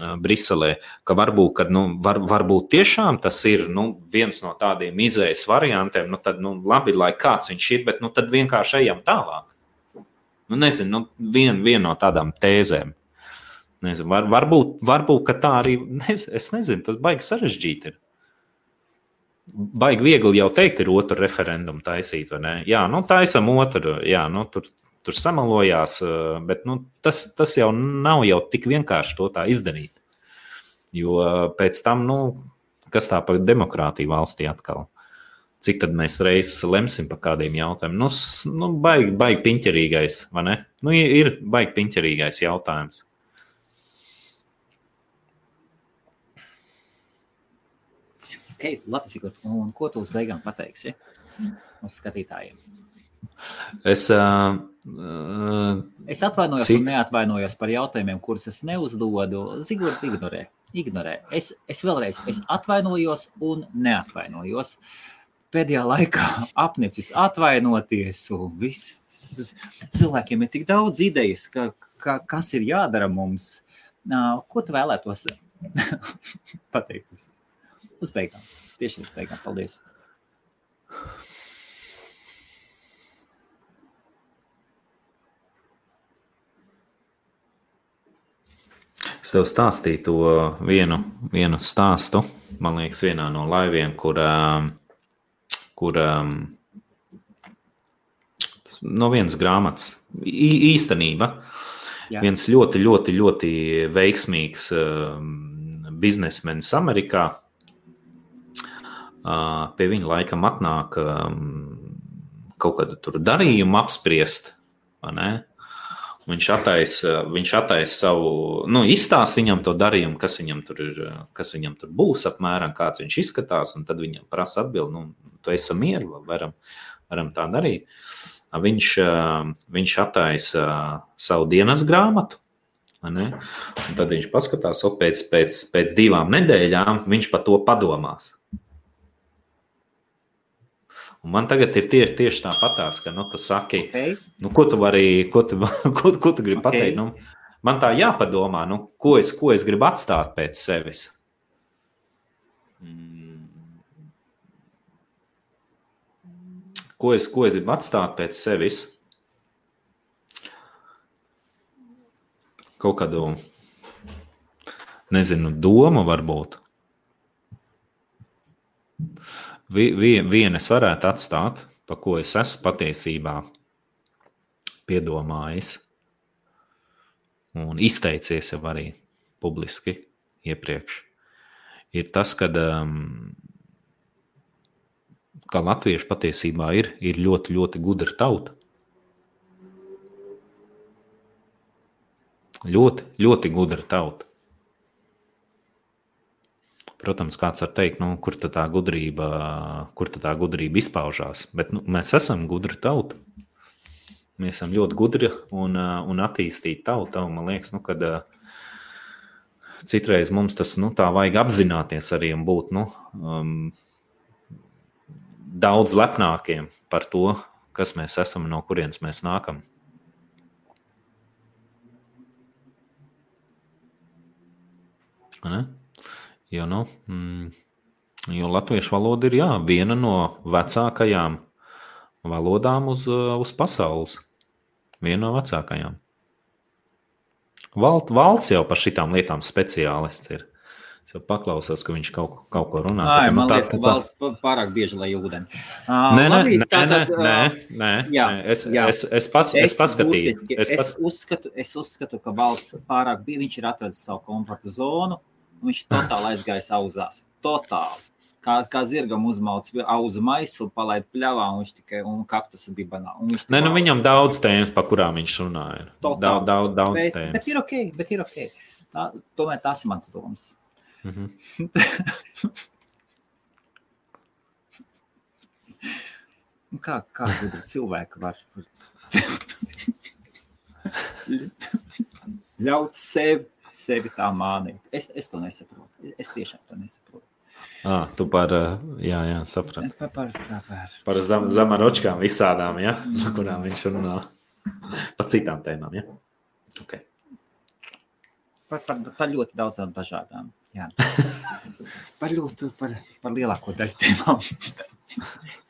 Briselē, ka varbūt, kad, nu, var, varbūt tiešām tas ir nu, viens no tādiem izējas variantiem, nu, tad nu, labi, lai kāds viņš ir, bet nu, tad vienkārši ejam tālāk. Nu, nezinu, nu, viena vien no tādām tēzēm. Nezinu, var, varbūt, varbūt tā arī, nez, es nezinu, tas baigi sarežģīti. Ir. Baigi viegli jau teikt, ir otru referendumu taisīt, vai ne? Jā, nu, taisam otru, jā, nu, tur tur samalojās, eh, bet nu, tas, tas jau nav jau tik vienkārši to tā izdarīt. Jo eh, pēc tam, nu, kas tā par demokrātiju valstī atkal? Cik tad mēs reizes lemsim par kādiem jautājumiem? Nu, nu baigi, baigi piņķerīgais, vai ne? Nu, ir baigi piņķerīgais jautājums. Okay, labi, un ko tu uz beigām pateiksi uz skatītājiem? Es, uh, uh, es atvainojos cik... un neatvainojos par jautājumiem, kurus es neuzdodu. Zigorda ignorē. ignorē. Es, es vēlreiz es atvainojos un neatvainojos. Pēdējā laikā apnicis atvainoties, un viss cilvēkiem ir tik daudz idejas, ka, ka, kas ir jādara mums. Ko tu vēlētos pateikt uz, beigām? Tieši uz beigām. Paldies! Es tev stāstīju to vienu, vienu stāstu, man liekas, vienā no laiviem, kur, kur no vienas grāmatas īstenība. Jā. Viens ļoti, ļoti, ļoti veiksmīgs biznesmenis Amerikā. Pie viņa laikam atnāk kaut kādu darījumu apspriest. Viņš attaisa, viņš attaisa savu, nu, izstāsta viņam to darījumu, kas viņam tur ir, kas viņam tur būs, apmēram kāds viņš izskatās, un tad viņam prasa atbildi, nu, tu esi mieru, varam, varam tā darīt. Viņš, viņš attaisa savu dienas grāmatu, Un tad viņš paskatās, o pēc, pēc, pēc divām nedēļām viņš par to padomās. Un man tagad ir tieši, tieši tāpatās, ka nu, tu saki, okay. nu, ko tu vari, ko tu, ko, ko tu gribi okay. pateikt. Nu, man tā jāpadomā, nu, ko, es, ko es gribu atstāt pēc sevis. Ko es, ko es gribu atstāt pēc sevis? Kaut kādu, nezinu, domu varbūt vienu es varētu atstāt, pa ko es esmu patiesībā piedomājis un izteicies jau arī publiski iepriekš, ir tas, ka um, ka latvieši patiesībā ir, ir ļoti, ļoti gudra tauta. Ļoti, ļoti gudra tauta. Protams, kāds var teikt, nu, kur tā gudrība, kur tā gudrība izpaužās. Bet nu, mēs esam gudri tauta. Mēs esam ļoti gudri un, un attīstīti tauta. Un man liekas, nu, kad citreiz mums tas nu, tā vajag apzināties arī un būt nu, um, daudz lepnākiem par to, kas mēs esam un no kurienes mēs nākam. Ne? Jo, nu, mm, jo latviešu valoda ir jā, viena no vecākajām valodām uz, uz pasaules. Viena no vecākajām. Valt, valsts jau par šitām lietām speciālists ir. Es jau paklausos, ka viņš kaut, kaut ko runā. Ai, tā, man tā, liekas, ka valsts pārāk bieži lai ūdeni. Uh, nē, labi, nē, tātad, nē, nē, nē, jā, nē. Es, jā. es, es, pas, es, es paskatīju. Būtiski, es, pas... es, uzskatu, es uzskatu, ka valsts pārāk bieži viņš ir atradzis savu komforta zonu Viņš totāli aizgāja auzās. Totāli. Kā, kā zirgam uzmauc auzu maisu, palaid pļavā, un viņš tikai un kaktus dibanā. Un Nē, nu viņam daudz tēmas, pa kurām viņš runāja. Daudz, daudz, daudz bet, tēmas. Bet ir ok, bet ir ok. Tā, tomēr tās ir mans domas. Mm -hmm. kā kā gudri cilvēki var ļaut sev sevi tā mānīt. Es, es to nesaprotu. Es tiešām to nesaprotu. Ah, tu par, jā, jā, sapratu. Par, par, par, par. zem, zemaročkām visādām, ja? par kurām viņš runā. Par citām tēmām, ja? Okay. par, par, par ļoti daudzām dažādām. Jā. Par ļoti, par, par lielāko daļu tēmām.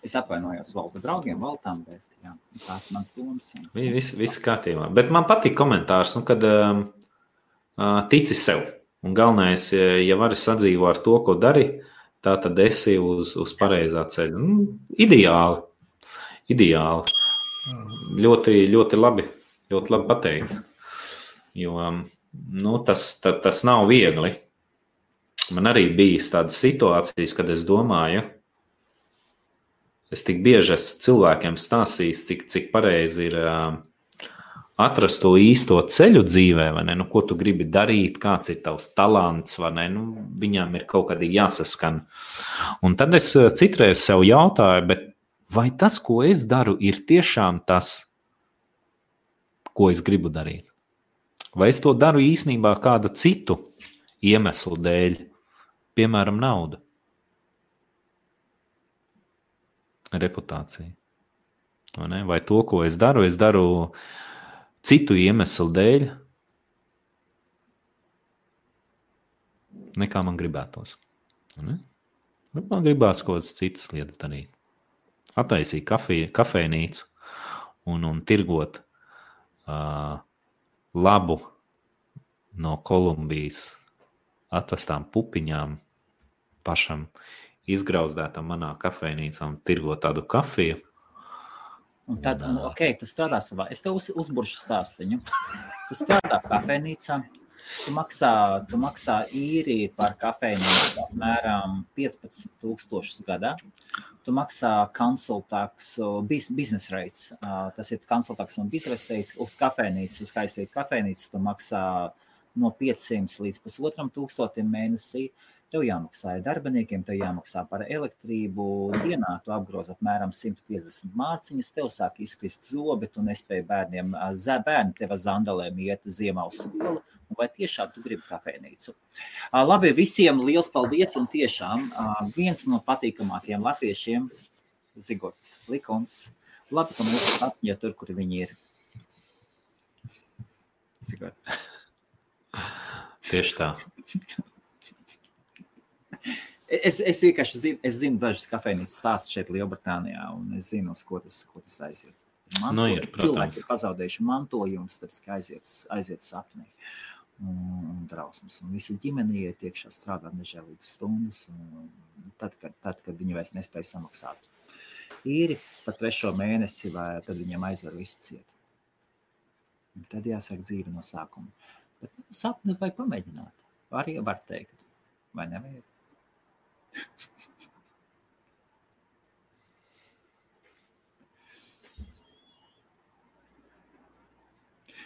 es atvainojos valda draugiem, valdām, bet jā, tās ir mans domas. Viss, viss kārtībā. Bet man patīk komentārs, nu, kad uh, tici sev. Un galvenais, ja vari sadzīvot ar to, ko dari, tā tad esi uz, uz pareizā ceļa. Nu, ideāli. Ideāli. Ļoti, ļoti labi. Ļoti labi pateikts. Jo nu, tas, ta, tas nav viegli. Man arī bija tādas situācijas, kad es domāju, es tik bieži esmu cilvēkiem stāstījis, cik, cik pareizi ir atrast to īsto ceļu dzīvē, vai ne? Nu, ko tu gribi darīt, kāds ir tavs talants, vai ne? Nu, viņam ir kaut kādi jāsaskan. Un tad es citreiz sev jautāju, vai tas, ko es daru, ir tiešām tas, ko es gribu darīt? Vai es to daru īsnībā kādu citu iemeslu dēļ, piemēram, naudu, reputāciju? Vai, vai to, ko es daru, es daru citu iemeslu dēļ, nekā man gribētos. Man gribās kaut kādas citas lietas darīt. Attaisīt kafejnīcu un, un tirgot uh, labu no Kolumbijas atvestām pupiņām pašam izgrauzdētam manā kafejnīcā un tirgot tādu kafiju. Un tad, un, ok, tu strādā savā, es tev uz, uzburšu stāstiņu. Tu strādā kafejnīcā, tu maksā, tu maksā īri par kafejnīcu apmēram 15 tūkstošus gadā tu maksā konsultāks, biznesa rates. Tas ir konsultāks un biznesa rates uz kafejnīcu, uz skaistīgu kafejnīcu. Tu maksā no 500 līdz pusotram tūkstotim mēnesī. Tev jāmaksā darbiniekiem, tev jāmaksā par elektrību. Dienā tu apgroz apmēram 150 mārciņas, tev sāk izkrist zobi, tu nespēji bērniem, bērni tev zandalēm iet ziemā uz skolu, vai tiešām tu gribi kafejnīcu. Labi, visiem liels paldies un tiešām viens no patīkamākajiem latviešiem - Zigorts likums. Labi, ka mūsu apņa tur, kur viņi ir. Zigort. Tieši tā. Es, es vienkārši zinu, es zinu dažas kafejnīcas stāstus šeit, Lielbritānijā, un es zinu, uz ko tas, ko tas aiziet. Manto, nu, ir, cilvēki ir pazaudējuši mantojumus, tāpēc, aiziet, aiziet sapnī un, drausmas. Un visi ģimene iet iekšā strādāt nežēlīgas stundas, tad kad, tad, kad viņi vairs nespēja samaksāt īri par trešo mēnesi, vai tad viņiem aizver visu cietu. Un tad jāsāk dzīve no sākuma. Bet nu, sapni vajag pamēģināt. Arī var teikt, vai nevajag?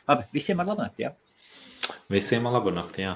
Labi, visiem ar labu nakti, jā? Visiem ar labu nakti, jā.